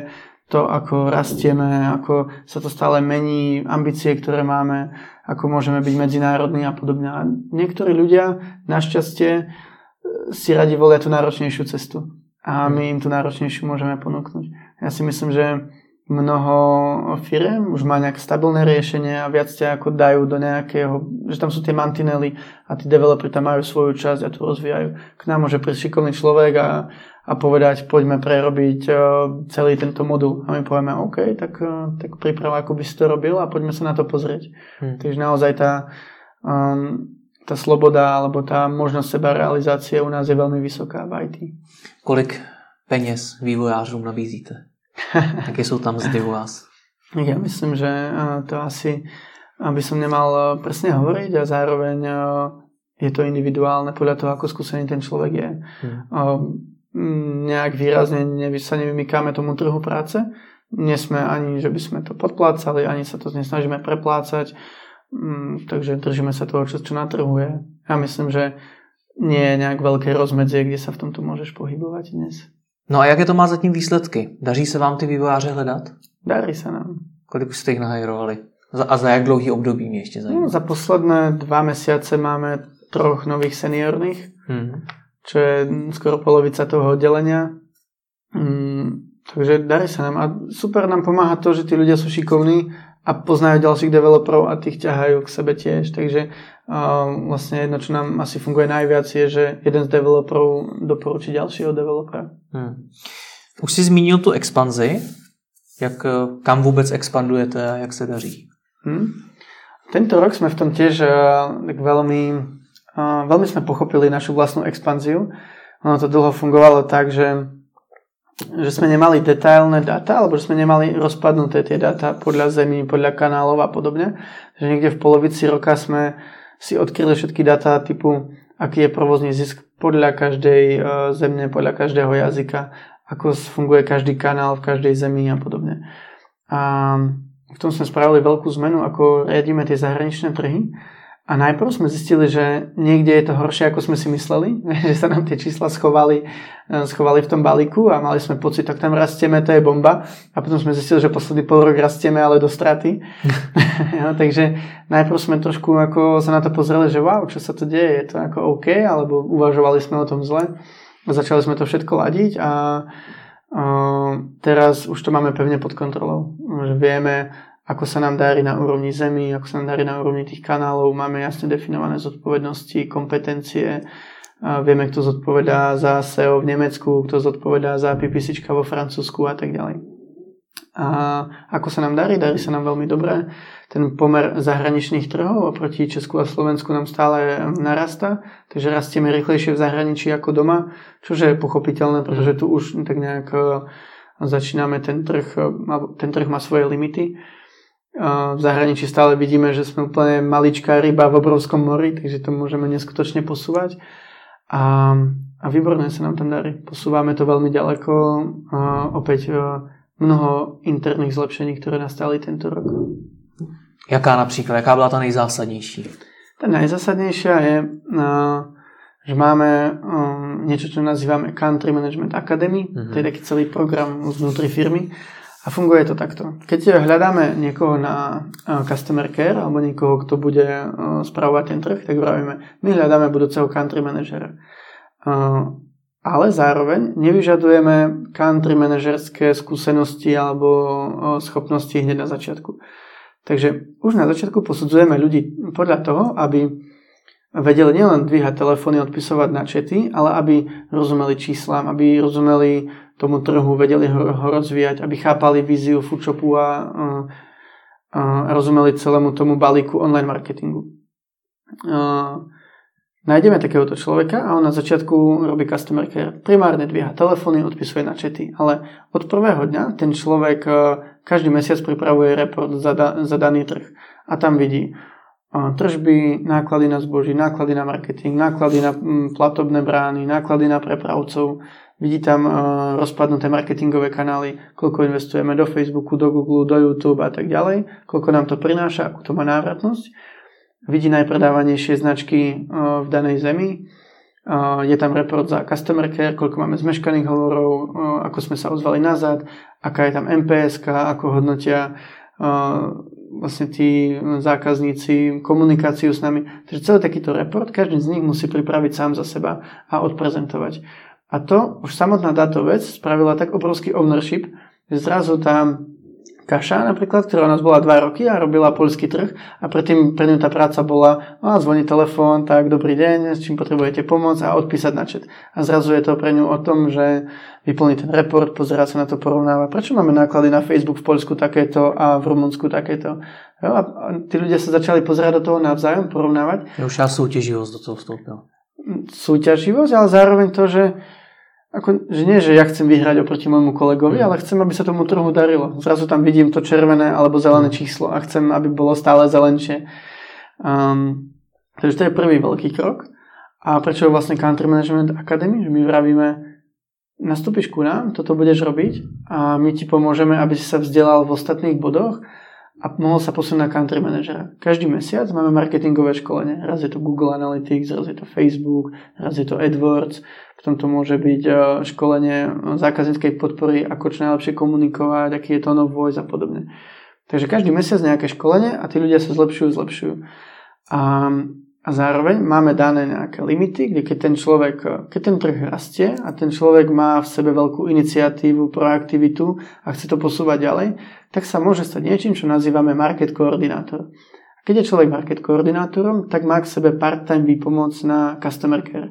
to, ako rastieme, ako sa to stále mení, ambície, ktoré máme, ako môžeme byť medzinárodní a podobne. A niektorí ľudia našťastie si radi volia tú náročnejšiu cestu. A my im tú náročnejšiu môžeme ponúknuť. Ja si myslím, že mnoho firiem už má nejaké stabilné riešenie a viac ťa ako dajú do nejakého, že tam sú tie mantinely a tí developeri tam majú svoju časť a tu rozvíjajú. K nám môže prísť šikovný človek a a povedať, poďme prerobiť uh, celý tento modul. A my povieme, OK, tak, uh, tak priprav, ako by si to robil a poďme sa na to pozrieť. Hmm. Takže naozaj tá, um, tá sloboda alebo tá možnosť seba realizácie u nás je veľmi vysoká v IT. Kolik peněz vývojářům nabízíte? (laughs) Jaké sú tam zdy u vás? Ja myslím, že uh, to asi aby som nemal presne hovoriť a zároveň je to individuálne podľa toho, ako skúsený ten človek je. Hmm nejak výrazne nevy, sa nevymykáme tomu trhu práce. Nie sme ani, že by sme to podplácali, ani sa to nesnažíme preplácať. Mm, takže držíme sa toho, čo, čo na trhu je. Ja myslím, že nie je nejak veľké rozmedzie, kde sa v tomto môžeš pohybovať dnes. No a jaké to má zatím výsledky? Daří se vám ty vývojáře hledat? Darí sa nám. Kolik už ste ich nahajrovali? A za jak dlouhý období mě ešte zajímá? No, za posledné dva mesiace máme troch nových seniorných. Hmm čo je skoro polovica toho oddelenia. Mm, takže darí sa nám a super nám pomáha to, že tí ľudia sú šikovní a poznajú ďalších developerov a tých ťahajú k sebe tiež. Takže uh, vlastne jedno, čo nám asi funguje najviac je, že jeden z developerov doporučí ďalšieho developera. Hmm. Už si zmínil tu expanzi. Jak, eh, kam vôbec expandujete a jak sa daří? Hmm. Tento rok sme v tom tiež uh, tak veľmi veľmi sme pochopili našu vlastnú expanziu. Ono to dlho fungovalo tak, že, že sme nemali detailné dáta, alebo že sme nemali rozpadnuté tie dáta podľa zemí, podľa kanálov a podobne. Že niekde v polovici roka sme si odkryli všetky dáta typu, aký je provozný zisk podľa každej e, zemne, podľa každého jazyka, ako funguje každý kanál v každej zemi a podobne. A v tom sme spravili veľkú zmenu, ako riadíme tie zahraničné trhy A najprv sme zistili, že niekde je to horšie, ako sme si mysleli, (laughs) že sa nám tie čísla schovali, eh, schovali v tom balíku a mali sme pocit, tak tam rastieme, to je bomba. A potom sme zistili, že posledný pol rok rastieme, ale do straty. (laughs) ja, takže najprv sme trošku ako sa na to pozreli, že wow, čo sa to deje, je to ako OK, alebo uvažovali sme o tom zle. Začali sme to všetko ladiť a, a teraz už to máme pevne pod kontrolou. Že vieme, ako sa nám darí na úrovni zemi, ako sa nám darí na úrovni tých kanálov, máme jasne definované zodpovednosti, kompetencie, vieme, kto zodpovedá za SEO v Nemecku, kto zodpovedá za PPC vo Francúzsku a tak ďalej. A ako sa nám darí? Darí sa nám veľmi dobre. Ten pomer zahraničných trhov oproti Česku a Slovensku nám stále narasta, takže rastieme rýchlejšie v zahraničí ako doma, čo je pochopiteľné, pretože tu už tak nejak e, začíname ten trh, e, ten trh má svoje limity v zahraničí stále vidíme, že sme úplne maličká ryba v obrovskom mori, takže to môžeme neskutočne posúvať. A, a výborné sa nám tam darí. Posúvame to veľmi ďaleko. A opäť e, mnoho interných zlepšení, ktoré nastali tento rok. Jaká například? Jaká byla ta nejzásadnější? Ta najzásadnejšia je, e, že máme e, niečo, čo nazývame Country Management Academy. Mm-hmm. To je taký celý program vnútri firmy a funguje to takto. Keď hľadáme niekoho na customer care alebo niekoho, kto bude spravovať ten trh, tak vravíme, my hľadáme budúceho country manažera. Ale zároveň nevyžadujeme country manažerské skúsenosti alebo schopnosti hneď na začiatku. Takže už na začiatku posudzujeme ľudí podľa toho, aby vedeli nielen dvíhať telefóny, odpisovať na čety, ale aby rozumeli číslam, aby rozumeli tomu trhu, vedeli ho, ho rozvíjať, aby chápali víziu Foodshopu a, a, a rozumeli celému tomu balíku online marketingu. A, nájdeme takéhoto človeka a on na začiatku robí customer care. Primárne dvíha telefóny, odpisuje na čety, ale od prvého dňa ten človek každý mesiac pripravuje report za, da, za daný trh a tam vidí tržby, náklady na zboží, náklady na marketing, náklady na platobné brány, náklady na prepravcov, Vidí tam uh, rozpadnuté marketingové kanály, koľko investujeme do Facebooku, do Google, do YouTube a tak ďalej, koľko nám to prináša, akú to má návratnosť. Vidí najpredávanejšie značky uh, v danej zemi, uh, je tam report za customer care, koľko máme zmeškaných hovorov, ako sme sa ozvali nazad, aká je tam MPS, ako hodnotia vlastne tí zákazníci komunikáciu s nami. Takže celý takýto report, každý z nich musí pripraviť sám za seba a odprezentovať. A to už samotná táto vec spravila tak obrovský ownership, že zrazu tá Kaša napríklad, ktorá u nás bola 2 roky a robila poľský trh a predtým pre ňu tá práca bola no, zvoní telefón, tak dobrý deň, s čím potrebujete pomôcť a odpísať na chat. A zrazu je to pre ňu o tom, že vyplní ten report, pozerá sa na to, porovnáva. Prečo máme náklady na Facebook v Poľsku takéto a v Rumunsku takéto? Jo, a tí ľudia sa začali pozerať do toho navzájom, porovnávať. Už ja súťaživosť do toho vstúpil. Súťaživosť, ale zároveň to, že ako, že nie, že ja chcem vyhrať oproti môjmu kolegovi, mm. ale chcem, aby sa tomu trhu darilo. Zrazu tam vidím to červené alebo zelené mm. číslo a chcem, aby bolo stále zelenšie. Um, takže to je prvý veľký krok. A prečo vlastne Country Management Academy? Že my vravíme, nastúpiš ku nám, toto budeš robiť a my ti pomôžeme, aby si sa vzdelal v ostatných bodoch a mohol sa posunúť na country manažera. Každý mesiac máme marketingové školenie. Raz je to Google Analytics, raz je to Facebook, raz je to AdWords, potom to môže byť e, školenie zákazníckej podpory, ako čo najlepšie komunikovať, aký je tone of voice a podobne. Takže každý mesiac nejaké školenie a tí ľudia sa zlepšujú, zlepšujú. A, a zároveň máme dané nejaké limity, kde keď ten človek, e, keď ten trh rastie a ten človek má v sebe veľkú iniciatívu, proaktivitu a chce to posúvať ďalej, tak sa môže stať niečím, čo nazývame market koordinátor. Keď je človek market koordinátorom, tak má k sebe part-time výpomoc na customer care.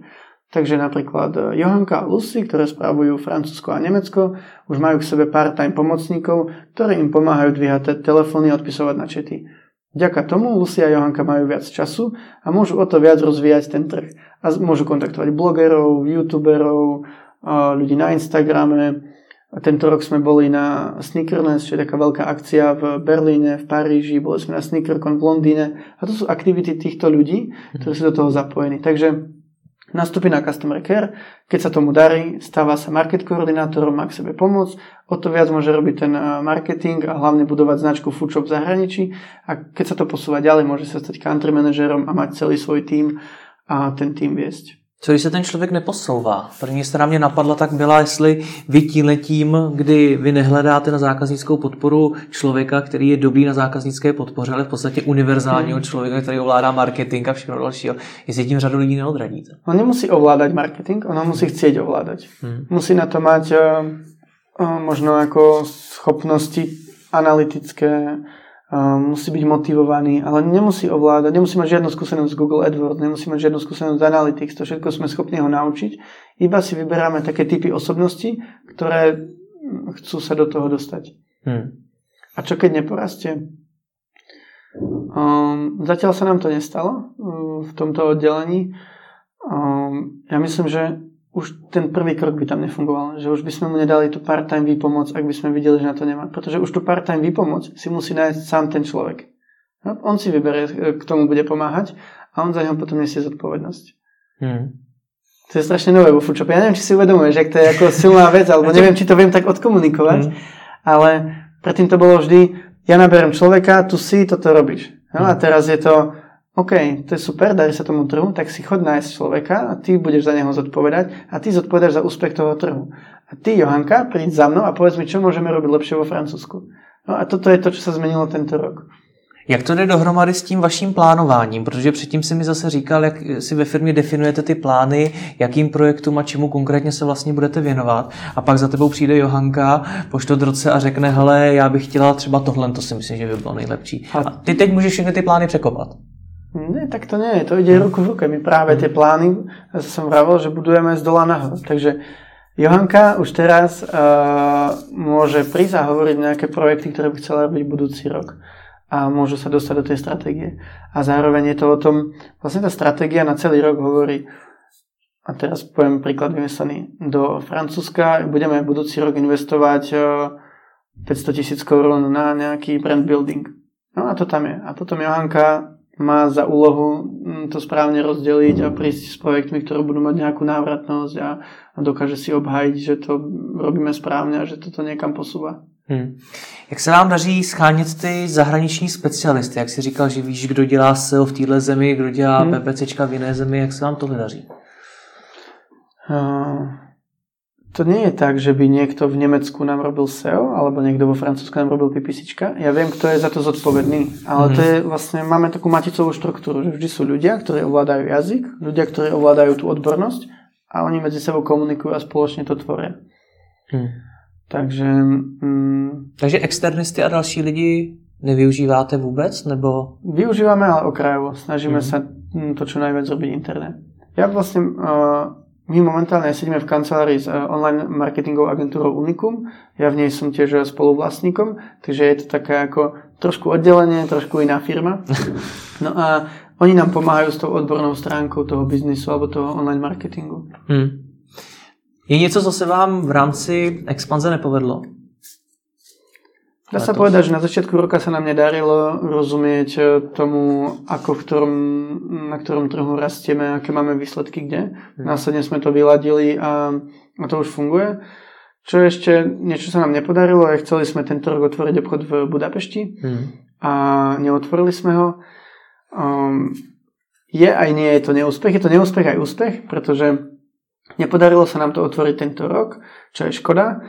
Takže napríklad eh, Johanka a Lucy, ktoré spravujú Francúzsko a Nemecko, už majú k sebe part-time pomocníkov, ktorí im pomáhajú dvíhať telefóny a odpisovať na čety. Vďaka tomu Lucy a Johanka majú viac času a môžu o to viac rozvíjať ten trh. A môžu kontaktovať blogerov, youtuberov, eh, ľudí na Instagrame, a tento rok sme boli na Sneakerness, čo je taká veľká akcia v Berlíne, v Paríži, boli sme na Sneakercon v Londýne a to sú aktivity týchto ľudí, ktorí sú do toho zapojení. Takže Nastúpi na Customer Care, keď sa tomu darí, stáva sa market koordinátorom, má k sebe pomôcť, o to viac môže robiť ten eh, marketing a hlavne budovať značku Foodshop v zahraničí a keď sa to posúva ďalej, môže sa stať country manažerom a mať celý svoj tým a ten tým viesť. Co když se ten člověk neposouvá? První strana mě napadla tak byla, jestli vy tímhletím, kdy vy nehledáte na zákaznickou podporu člověka, který je dobrý na zákaznické podpoře, ale v podstatě univerzálního hmm. člověka, který ovládá marketing a všechno dalšího, jestli tím řadu lidí neodradíte. On nemusí ovládať marketing, on musí chcieť ovládať. Hmm. Musí na to mať uh, možno ako schopnosti analytické, musí byť motivovaný, ale nemusí ovládať, nemusí mať žiadnu skúsenosť z Google AdWords, nemusí mať žiadnu skúsenosť z Analytics, to všetko sme schopní ho naučiť. Iba si vyberáme také typy osobností, ktoré chcú sa do toho dostať. Hmm. A čo keď neporastie? Um, zatiaľ sa nám to nestalo um, v tomto oddelení. Um, ja myslím, že už ten prvý krok by tam nefungoval. Že už by sme mu nedali tú part-time výpomoc, ak by sme videli, že na to nemá. Pretože už tú part-time výpomoc si musí nájsť sám ten človek. No, on si vyberie, k tomu bude pomáhať a on za neho potom nesie zodpovednosť. Hmm. To je strašne nové vo Foodshope. Ja neviem, či si uvedomuješ, že to je ako silná vec, alebo neviem, či to viem tak odkomunikovať, hmm. ale predtým to bolo vždy, ja naberiem človeka, tu si, toto robíš. No, a teraz je to, OK, to je super, darí sa tomu trhu, tak si chod nájsť človeka a ty budeš za neho zodpovedať a ty zodpovedáš za úspech toho trhu. A ty, Johanka, príď za mnou a povedz mi, čo môžeme robiť lepšie vo Francúzsku. No a toto je to, čo sa zmenilo tento rok. Jak to jde dohromady s tím vaším plánováním? Protože předtím si mi zase říkal, jak si ve firmě definujete ty plány, jakým projektům a čemu konkrétně se vlastně budete věnovat. A pak za tebou přijde Johanka po roce a řekne, hele, já bych chtěla třeba tohle, to si myslím, že by bylo nejlepší. A ty teď můžeš všechny ty plány překopat. Nie, tak to nie je. To ide ruku v ruke. My práve tie plány, ja som vravil, že budujeme z dola nahor. Takže Johanka už teraz uh, môže prísť a hovoriť nejaké projekty, ktoré by chcela robiť budúci rok. A môžu sa dostať do tej stratégie. A zároveň je to o tom, vlastne tá stratégia na celý rok hovorí, a teraz poviem príklad vymyslený, do Francúzska budeme budúci rok investovať uh, 500 tisíc korún na nejaký brand building. No a to tam je. A potom Johanka má za úlohu mm, to správne rozdeliť a prísť s projektmi, ktoré budú mať nejakú návratnosť a, a dokáže si obhajiť, že to robíme správne a že toto niekam posúva. Hmm. Jak se vám daří schánět ty zahraniční specialisty? Jak si říkal, že víš, kdo dělá SEO v téhle zemi, kdo dělá hmm. PPCčka v jiné zemi, jak se vám tohle daří? Uh, to nie je tak, že by niekto v Nemecku nám robil SEO, alebo niekto vo Francúzsku nám robil PPC. Ja viem, kto je za to zodpovedný, ale mm-hmm. to je vlastne, máme takú maticovú štruktúru, že vždy sú ľudia, ktorí ovládajú jazyk, ľudia, ktorí ovládajú tú odbornosť a oni medzi sebou komunikujú a spoločne to tvoria. Mm. Takže... Mm, Takže externisty a další lidi nevyužíváte vůbec, nebo? Využívame, ale okrajovo. Snažíme mm. sa to čo najviac robiť internet. Ja vlastne uh, my momentálne sedíme v kancelárii s eh, online marketingovou agentúrou Unicum. Ja v nej som tiež spoluvlastníkom, takže je to také ako trošku oddelenie, trošku iná firma. (laughs) No a oni nám pomáhajú s tou odbornou stránkou toho biznisu alebo toho online marketingu. Hmm. Je něco, co se vám v rámci expanze nepovedlo? Dá sa povedať, že na začiatku roka sa nám nedarilo rozumieť eh, tomu, ako v ktorom, na ktorom trhu rastieme, aké máme výsledky kde. Hmm. Následne sme to vyladili a, a to už funguje. Čo ešte, niečo sa nám nepodarilo, je, chceli sme tento rok otvoriť obchod v Budapešti hmm. a neotvorili sme ho. Um, je aj nie je to neúspech, je to neúspech aj úspech, pretože nepodarilo sa nám to otvoriť tento rok, čo je škoda.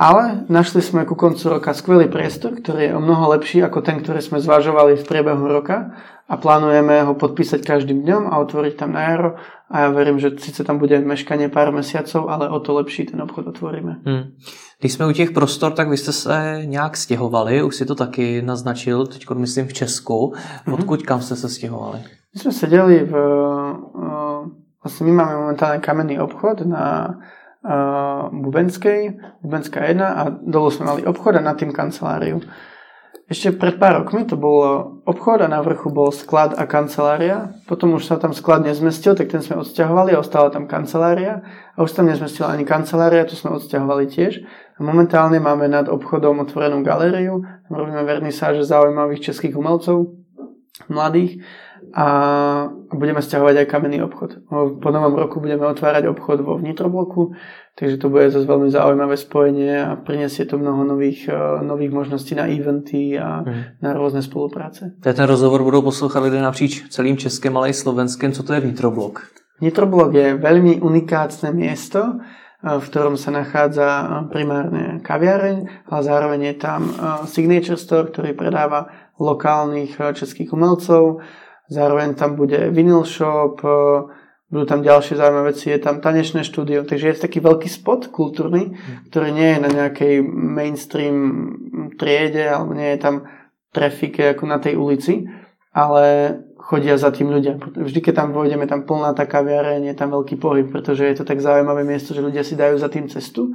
Ale našli sme ku koncu roka skvelý priestor, ktorý je o mnoho lepší ako ten, ktorý sme zvažovali v priebehu roka a plánujeme ho podpísať každým dňom a otvoriť tam na jaro a ja verím, že síce tam bude meškanie pár mesiacov, ale o to lepší ten obchod otvoríme. Hmm. Když jsme u těch prostor, tak vy jste se nějak stěhovali, už si to taky naznačil, teď myslím v Česku. Mhm. Odkud kam jste se stěhovali? My jsme seděli v... Vlastne my máme momentálne kamenný obchod na Bubenskej, Bubenská 1 a dolu sme mali obchod a nad tým kanceláriu. Ešte pred pár rokmi to bol obchod a na vrchu bol sklad a kancelária. Potom už sa tam sklad nezmestil, tak ten sme odsťahovali a ostala tam kancelária. A už tam nezmestila ani kancelária, tu sme odsťahovali tiež. A momentálne máme nad obchodom otvorenú galériu. Robíme vernisáže zaujímavých českých umelcov, mladých. A budeme stiahovať aj kamenný obchod. Po novom roku budeme otvárať obchod vo vnitrobloku, takže to bude zase veľmi zaujímavé spojenie a prinesie to mnoho nových, e, nových možností na eventy a hmm. na rôzne spolupráce. Ten rozhovor budou poslouchat lidé napříč celým Českem, ale i Slovenskem. Co to je vnitroblok? Vnitroblok je veľmi unikátne miesto, e, v ktorom sa nachádza primárne kaviareň, ale zároveň je tam signature store, ktorý predáva lokálnych českých umelcov, Zároveň tam bude vinyl shop, e, budú tam ďalšie zaujímavé veci, je tam tanečné štúdio, takže je to taký veľký spot kultúrny, ktorý nie je na nejakej mainstream triede, alebo nie je tam trafike ako na tej ulici, ale chodia za tým ľudia. Vždy, keď tam vojdeme, tam plná tá kaviareň, je tam veľký pohyb, pretože je to tak zaujímavé miesto, že ľudia si dajú za tým cestu.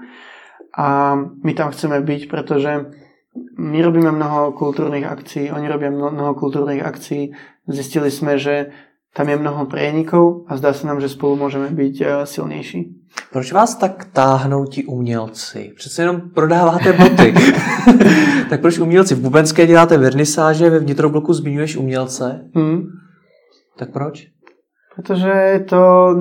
A my tam chceme byť, pretože my robíme mnoho kultúrnych akcií, oni robia mnoho kultúrnych akcií. Zistili sme, že tam je mnoho prienikov a zdá se nám, že spolu můžeme být eh, silnější. Proč vás tak táhnou ti umělci? Přece jenom prodáváte boty. (laughs) tak proč umělci? V Bubenské děláte vernisáže, ve vnitrobloku zmiňuješ umělce. Hmm. Tak proč? Protože to,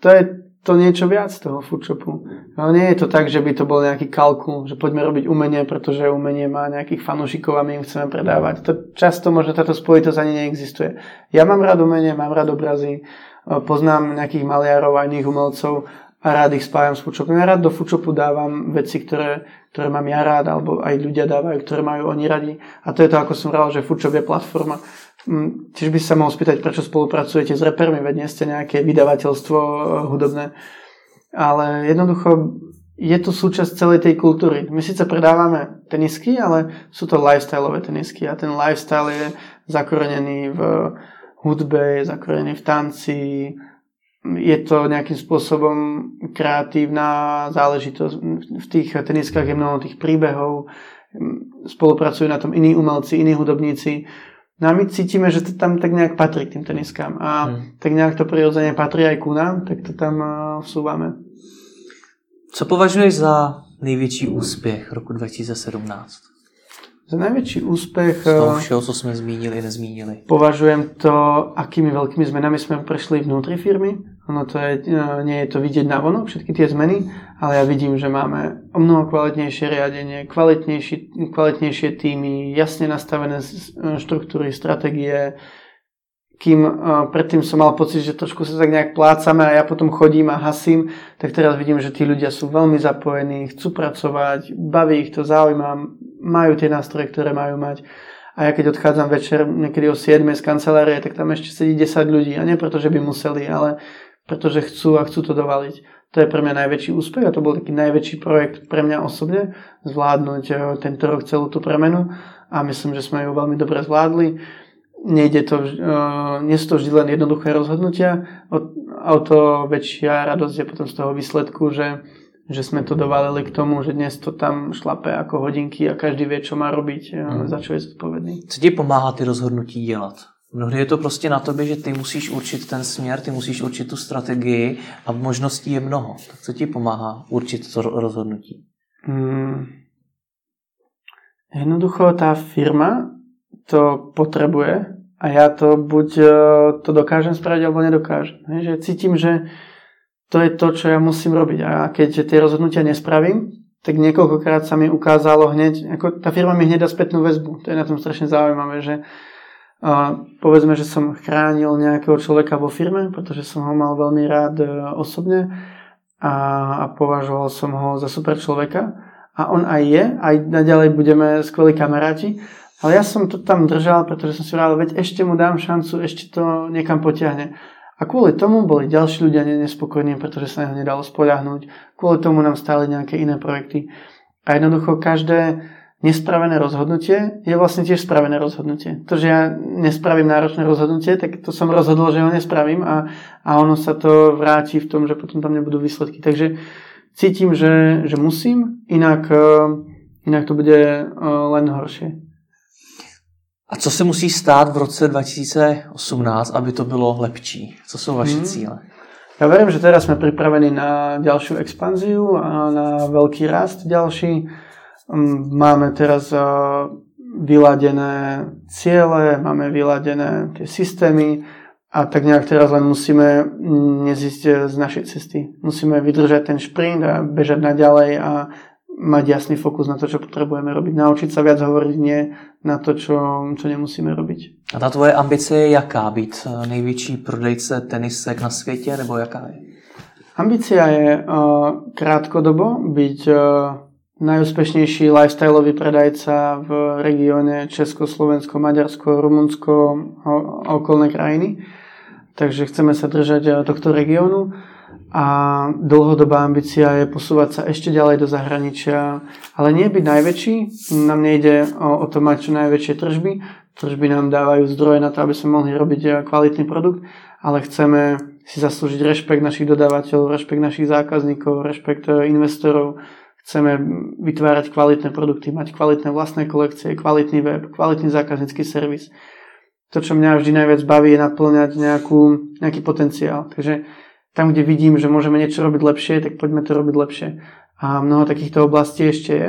to je to niečo viac toho foodshopu. No nie je to tak, že by to bol nejaký kalkul, že poďme robiť umenie, pretože umenie má nejakých fanúšikov a my im chceme predávať. To často možno táto spojitosť ani neexistuje. Ja mám rád umenie, mám rád obrazy, poznám nejakých maliarov a iných umelcov a rád ich spájam s foodshopom. Ja rád do foodshopu dávam veci, ktoré, ktoré mám ja rád, alebo aj ľudia dávajú, ktoré majú oni radi. A to je to, ako som rád, že foodshop je platforma, tiež by sa mohol spýtať, prečo spolupracujete s repermi, veď nie ste nejaké vydavateľstvo eh, hudobné. Ale jednoducho je to súčasť celej tej kultúry. My síce predávame tenisky, ale sú to lifestyleové tenisky a ten lifestyle je zakorenený v hudbe, je zakorenený v tanci, je to nejakým spôsobom kreatívna záležitosť. V tých teniskách je mnoho tých príbehov, spolupracujú na tom iní umelci, iní hudobníci No a my cítime, že to tam tak nejak patrí k tým teniskám. A hmm. tak nejak to prirodzene patrí aj ku nám, tak to tam uh, vsúvame. Co považuješ za největší úspěch roku 2017? Za najväčší úspech... Z toho všeho, co sme zmínili, nezmínili. Považujem to, akými veľkými zmenami sme prešli vnútri firmy. Ono to je, nie je to vidieť na vonok, všetky tie zmeny, ale ja vidím, že máme o mnoho kvalitnejšie riadenie, kvalitnejšie týmy, jasne nastavené štruktúry, stratégie, kým predtým som mal pocit, že trošku sa tak nejak plácame a ja potom chodím a hasím, tak teraz vidím, že tí ľudia sú veľmi zapojení, chcú pracovať, baví ich to, zaujíma, majú tie nástroje, ktoré majú mať. A ja keď odchádzam večer niekedy o 7 z kancelárie, tak tam ešte sedí 10 ľudí. A nie preto, že by museli, ale pretože chcú a chcú to dovaliť. To je pre mňa najväčší úspech a to bol taký najväčší projekt pre mňa osobne, zvládnuť eh, tento rok celú tú premenu a myslím, že sme ju veľmi dobre zvládli. Nejde to, uh, nie sú to vždy len jednoduché rozhodnutia, o to väčšia radosť je potom z toho výsledku, že, že sme to dovalili k tomu, že dnes to tam šlape ako hodinky a každý vie, čo má robiť, hmm. za čo je zodpovedný. Co ti pomáhá ty rozhodnutí dělat? Mnohdy je to prostě na tobě, že ty musíš určit ten směr, ty musíš určit tu strategii a možností je mnoho. Tak co ti pomáhá určit to rozhodnutí? Hmm. Jednoducho tá firma to potrebuje a ja to buď e, to dokážem spraviť, alebo nedokážem. Že cítim, že to je to, čo ja musím robiť. A keď tie rozhodnutia nespravím, tak niekoľkokrát sa mi ukázalo hneď, ako tá firma mi hneď dá spätnú väzbu. To je na tom strašne zaujímavé, že a povedzme, že som chránil nejakého človeka vo firme, pretože som ho mal veľmi rád e, osobne a, a považoval som ho za super človeka. A on aj je, aj naďalej budeme skvelí kamaráti. Ale ja som to tam držal, pretože som si vrál, veď ešte mu dám šancu, ešte to niekam potiahne. A kvôli tomu boli ďalší ľudia nespokojní, pretože sa neho nedalo spoľahnúť. Kvôli tomu nám stáli nejaké iné projekty. A jednoducho každé, nespravené rozhodnutie je vlastne tiež spravené rozhodnutie. To, že ja nespravím náročné rozhodnutie, tak to som rozhodol, že ho nespravím a, a ono sa to vráti v tom, že potom tam nebudú výsledky. Takže cítim, že, že musím, inak, e, inak to bude e, len horšie. A co se musí stát v roce 2018, aby to bylo lepší? Co jsou vaše hmm. cíle? Ja verím, že teraz sme pripravení na ďalšiu expanziu a na veľký rast ďalší. Mm, máme teraz vyladené ciele, máme vyladené tie systémy a tak nejak teraz len musíme nezísť z našej cesty. Musíme vydržať ten šprint a bežať naďalej a mať jasný fokus na to, čo potrebujeme robiť. Naučiť sa viac hovoriť nie na to, čo, čo nemusíme robiť. A ta tvoje ambice je jaká? Být eh, největší prodejce tenisek na světě, nebo jaká je? Ambícia je uh, krátkodobo byť uh, najúspešnejší lifestyleový predajca v regióne Česko, Slovensko, Maďarsko, Rumunsko a okolné krajiny. Takže chceme sa držať eh, tohto regiónu a dlhodobá ambícia je posúvať sa ešte ďalej do zahraničia, ale nie byť najväčší. Nám nejde o, o to mať čo najväčšie tržby. Tržby nám dávajú zdroje na to, aby sme mohli robiť eh, kvalitný produkt, ale chceme si zaslúžiť rešpekt našich dodávateľov, rešpekt našich zákazníkov, rešpekt eh, investorov, Chceme vytvárať kvalitné produkty, mať kvalitné vlastné kolekcie, kvalitný web, kvalitný zákaznícky servis. To, čo mňa vždy najviac baví, je naplňať nejakú, nejaký potenciál. Takže tam, kde vidím, že môžeme niečo robiť lepšie, tak poďme to robiť lepšie. A mnoho takýchto oblastí ešte je.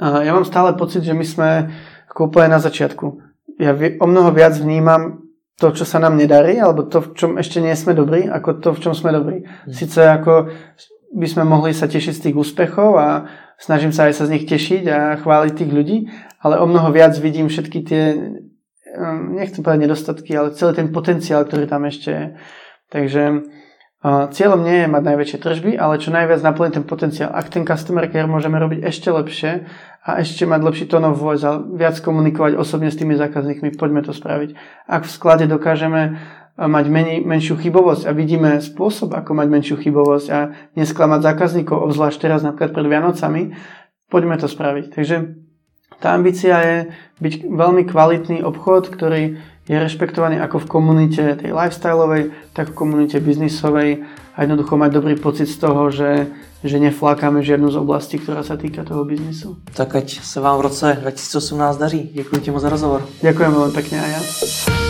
A ja mám stále pocit, že my sme úplne na začiatku. Ja o mnoho viac vnímam to, čo sa nám nedarí, alebo to, v čom ešte nie sme dobrí, ako to, v čom sme dobrí. Hm. Sice ako by sme mohli sa tešiť z tých úspechov a snažím sa aj sa z nich tešiť a chváliť tých ľudí, ale o mnoho viac vidím všetky tie, um, nechcem povedať nedostatky, ale celý ten potenciál, ktorý tam ešte je. Takže cieľom nie je mať najväčšie tržby, ale čo najviac naplniť ten potenciál. Ak ten customer care môžeme robiť ešte lepšie a ešte mať lepší tone of voice a viac komunikovať osobne s tými zákazníkmi, poďme to spraviť. Ak v sklade dokážeme mať menej, menšiu chybovosť a vidíme spôsob, ako mať menšiu chybovosť a nesklamať zákazníkov, obzvlášť teraz napríklad pred Vianocami, poďme to spraviť. Takže tá ambícia je byť veľmi kvalitný obchod, ktorý je rešpektovaný ako v komunite tej lifestyleovej, tak v komunite biznisovej a jednoducho mať dobrý pocit z toho, že, že neflákame žiadnu z oblastí, ktorá sa týka toho biznisu. Tak ať sa vám v roce 2018 daří. Ďakujem ti moc za rozhovor. Ďakujem veľmi pekne aj ja.